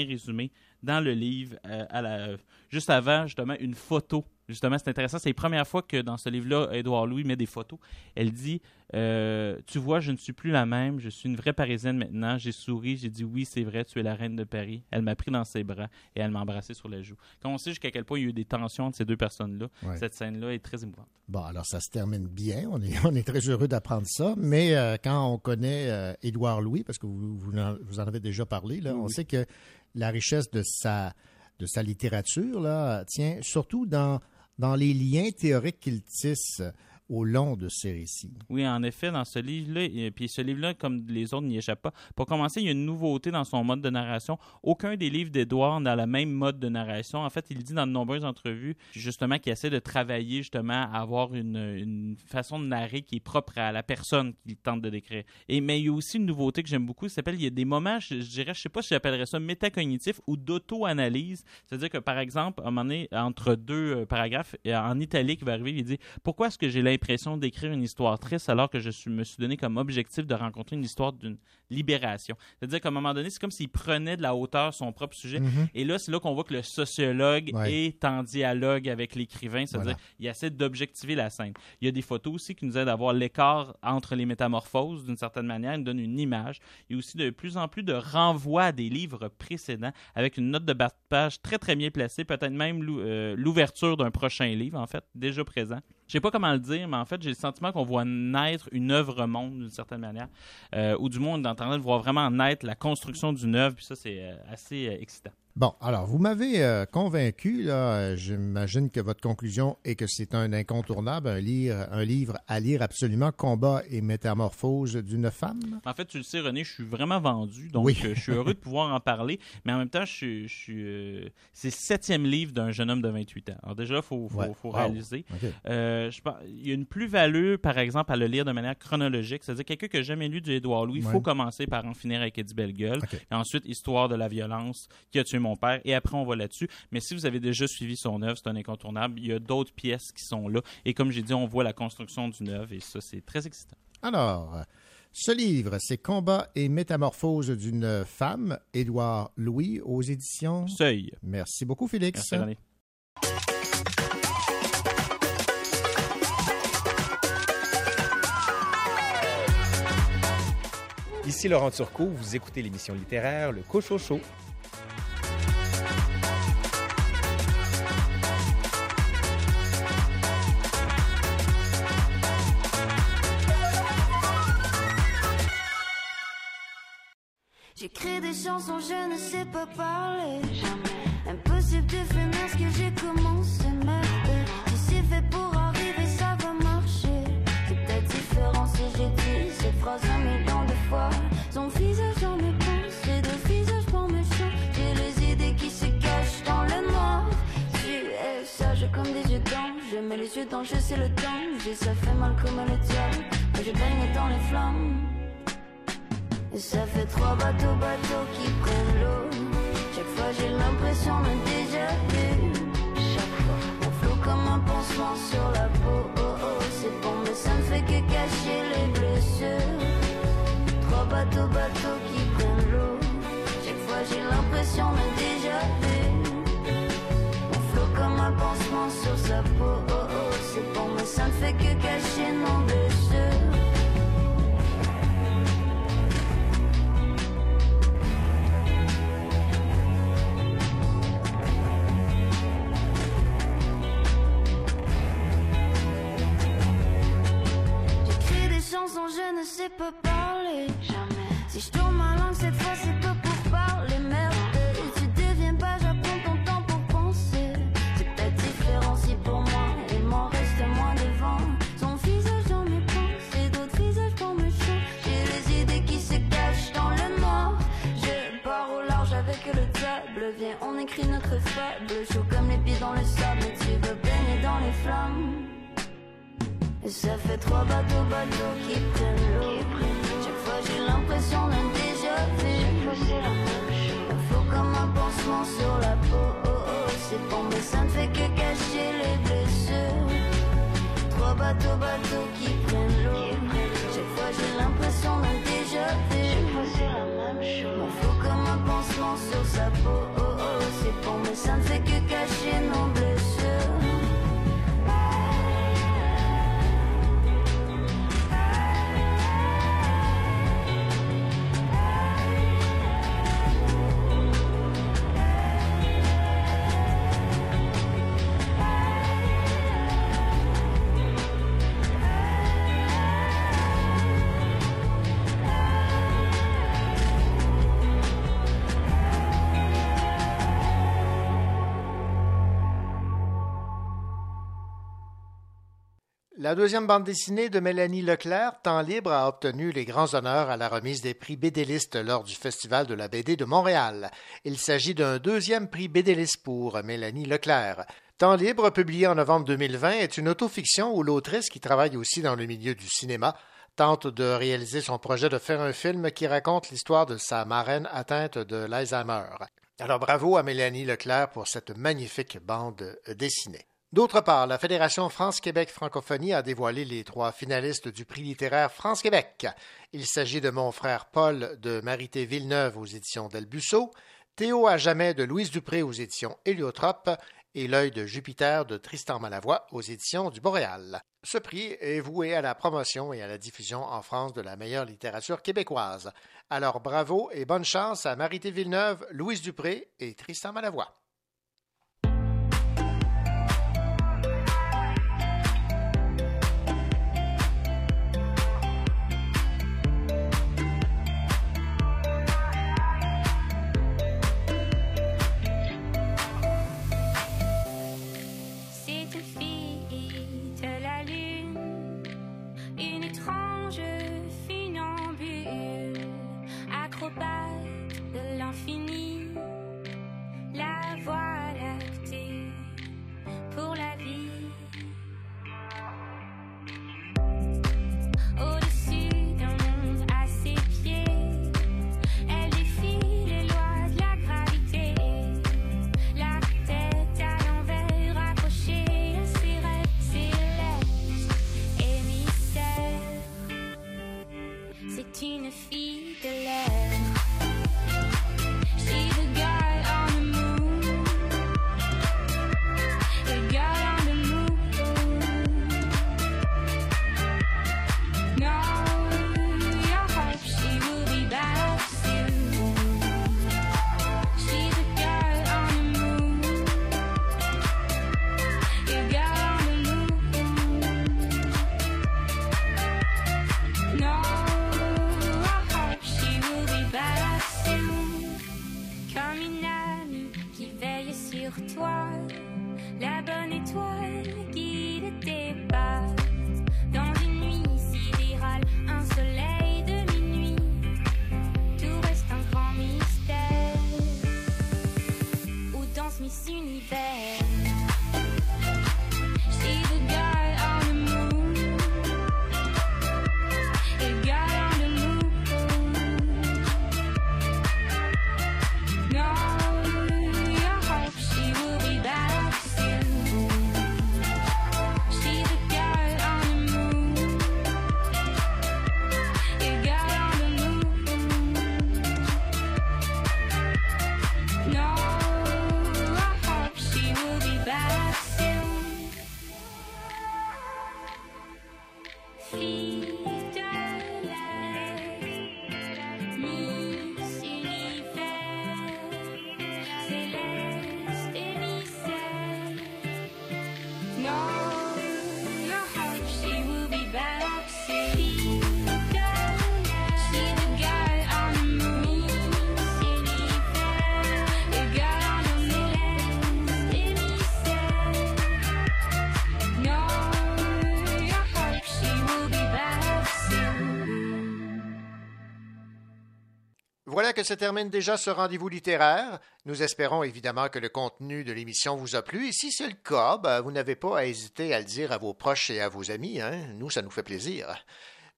Speaker 7: résumé dans le livre, euh, à la, juste avant, justement, une photo. Justement, c'est intéressant. C'est la première fois que dans ce livre-là, Édouard Louis met des photos. Elle dit euh, Tu vois, je ne suis plus la même. Je suis une vraie Parisienne maintenant. J'ai souri. J'ai dit Oui, c'est vrai, tu es la reine de Paris. Elle m'a pris dans ses bras et elle m'a embrassé sur la joue. Quand on sait jusqu'à quel point il y a eu des tensions entre ces deux personnes-là,
Speaker 17: Ouais.
Speaker 7: cette scène-là est très émouvante.
Speaker 17: Bon, alors ça se termine bien. On est, on est très heureux d'apprendre ça. Mais euh, quand on connaît Édouard Louis, parce que vous, vous en, vous en avez déjà parlé, là, on sait que la richesse de sa, de sa littérature là, tient surtout dans, dans les liens théoriques qu'il tisse au long de ses récits.
Speaker 7: Oui, en effet, dans ce livre-là, et puis ce livre-là, comme les autres, n'y échappe pas. Pour commencer, il y a une nouveauté dans son mode de narration. Aucun des livres d'Edouard n'a le même mode de narration. En fait, il dit dans de nombreuses entrevues, justement, qu'il essaie de travailler, justement, à avoir une, façon de narrer qui est propre à la personne qu'il tente de décrire. Et, mais il y a aussi une nouveauté que j'aime beaucoup, ça s'appelle, il y a des moments, je, je dirais, je sais pas si j'appellerais ça métacognitif ou d'auto-analyse. C'est-à-dire que, par exemple, à un moment donné, entre deux euh, paragraphes, en italique, il va arriver, il dit Pourquoi est-ce que j'ai l'impression d'écrire une histoire triste alors que je suis- me suis donné comme objectif de rencontrer une histoire d'une libération C'est-à-dire qu'à un moment donné, c'est comme s'il prenait de la hauteur son propre sujet.
Speaker 17: Mhm.
Speaker 7: Et là, c'est là qu'on voit que le sociologue
Speaker 17: Ouais.
Speaker 7: est en dialogue avec l'écrivain, c'est-à-dire
Speaker 17: Voilà.
Speaker 7: il essaie d'objectiver la scène. Il y a des photos aussi qui nous aident à voir l'écart entre les métamorphoses d'une certaine manière, il nous donne une image. Il y a aussi de plus en plus de renvois à des livres précédents avec une note de bas de page très très bien placée, peut-être même euh, l'ouverture d'un prochain livre en fait, déjà présent. Je sais pas comment le dire, mais en fait, j'ai le sentiment qu'on voit naître une œuvre monde d'une certaine manière, euh, ou du moins on est vraiment naître la construction d'une œuvre, puis ça c'est euh, assez euh, excitant.
Speaker 17: Bon, alors, vous m'avez euh, convaincu, là, j'imagine que votre conclusion est que c'est un incontournable, un, livre, un livre à lire absolument, Combat et métamorphose d'une femme?
Speaker 7: En fait, tu le sais, René, je suis vraiment vendu, donc
Speaker 17: Oui.
Speaker 7: euh, je suis heureux de pouvoir en parler, mais en même temps, je suis, je suis, euh, c'est le septième livre d'un jeune homme de 28 ans. Alors déjà, il faut, faut,
Speaker 17: Ouais.
Speaker 7: faut
Speaker 17: Wow.
Speaker 7: réaliser. Euh, je il y a une plus-value, par exemple, à le lire de manière chronologique, c'est-à-dire quelqu'un qui n'a jamais lu du Édouard Louis, il
Speaker 17: Ouais.
Speaker 7: faut commencer par en finir avec Eddie Bellegueule, et ensuite Histoire de la violence, qui a tué mon père, et après on va là-dessus. Mais si vous avez déjà suivi son œuvre, c'est un incontournable. Il y a d'autres pièces qui sont là, et comme j'ai dit, on voit la construction d'une œuvre, et ça, c'est très excitant.
Speaker 17: Alors, Ce livre, c'est Combat et métamorphose d'une femme, Édouard Louis, aux éditions
Speaker 7: Seuil.
Speaker 17: Merci beaucoup, Félix.
Speaker 7: Merci.
Speaker 22: Ici Laurent Turcot, vous écoutez l'émission littéraire Le Cochocho.
Speaker 23: J'écris des chansons, je ne sais pas parler. Impossible de finir ce que j'ai commencé. Merde, si c'est fait pour arriver, ça va marcher. C'est peut-être différent si j'ai dit cette phrase un million de fois. Son visage dans mes pensées, de visage pour mes chants. J'ai les idées qui se cachent dans le noir. Tu es sage comme des yeux d'ange. Je mets les yeux dans, je sais le danger. Ça fait mal comme le diable. Mais je baigne dans les flammes. Et ça fait trois bateaux, bateaux qui prennent l'eau. Chaque fois j'ai l'impression d'un déjà vu. Chaque fois, on flot comme un pansement sur la peau. Oh oh, c'est bon, mais ça ne fait que cacher les blessures. Trois bateaux, bateaux qui prennent l'eau. Chaque fois j'ai l'impression d'un déjà vu. On flot comme un pansement sur sa peau. Oh oh, c'est bon, mais ça ne fait que cacher nos blessures. Je ne sais pas parler. Jamais. Si je tourne ma langue cette fois, c'est pas pour parler merde. Et tu deviens pas, j'apprends ton temps pour penser. C'est peut-être différent si pour moi, il m'en reste moins devant. Son visage dans mes pensées, d'autres visages pour me. J'ai les idées qui se cachent dans le noir. Je pars au large avec le diable. Viens, on écrit notre fable. Chaud comme les pieds dans le sable, tu veux baigner dans les flammes. Ça fait trois bateaux, bateaux qui prennent l'eau. Chaque fois j'ai l'impression d'un déjà vu. Flot comme un pansement sur la peau. Oh oh, c'est bon, mais ça ne fait que cacher les blessures. Trois bateaux, bateaux qui prennent l'eau. Chaque fois j'ai l'impression d'un déjà vu. Flot comme un pansement sur sa peau. Oh oh, c'est bon, mais ça ne fait que cacher nos
Speaker 2: La deuxième bande dessinée de Mélanie Leclerc, Temps libre, a obtenu les grands honneurs à la remise des prix Bédéliste lors du Festival de la BD de Montréal. Il s'agit d'un deuxième prix Bédéliste pour Mélanie Leclerc. Temps libre, publié en novembre 2020, est une autofiction où l'autrice, qui travaille aussi dans le milieu du cinéma, tente de réaliser son projet de faire un film qui raconte l'histoire de sa marraine atteinte de l'Alzheimer. Alors bravo à Mélanie Leclerc pour cette magnifique bande dessinée. D'autre part, la Fédération France-Québec Francophonie a dévoilé les trois finalistes du prix littéraire France-Québec. Il s'agit de Mon frère Paul de Marité Villeneuve aux éditions Delbusso, Théo à jamais de Louise Dupré aux éditions Héliotrope et L'œil de Jupiter de Tristan Malavoie aux éditions du Boréal. Ce prix est voué à la promotion et à la diffusion en France de la meilleure littérature québécoise. Alors bravo et bonne chance à Marité Villeneuve, Louise Dupré et Tristan Malavoie.
Speaker 24: que se termine déjà ce rendez-vous littéraire. Nous espérons évidemment que le contenu de l'émission vous a plu et si c'est le cas, ben, vous n'avez pas à hésiter à le dire à vos proches et à vos amis. Hein? Nous, ça nous fait plaisir.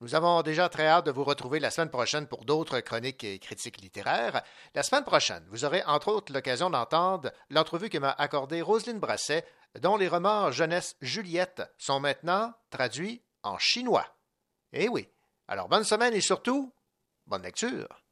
Speaker 24: Nous avons déjà très hâte de vous retrouver la semaine prochaine pour d'autres chroniques et critiques littéraires. La semaine prochaine, vous aurez entre autres l'occasion d'entendre l'entrevue que m'a accordée Roselyne Brasset, dont les romans Jeunesse Juliette sont maintenant traduits en chinois. Eh oui. Alors bonne semaine et surtout, bonne lecture.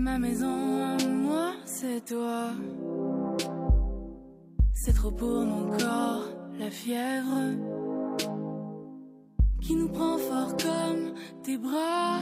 Speaker 25: Ma
Speaker 26: maison moi, c'est toi. C'est trop pour mon corps, la fièvre qui nous prend fort comme tes bras.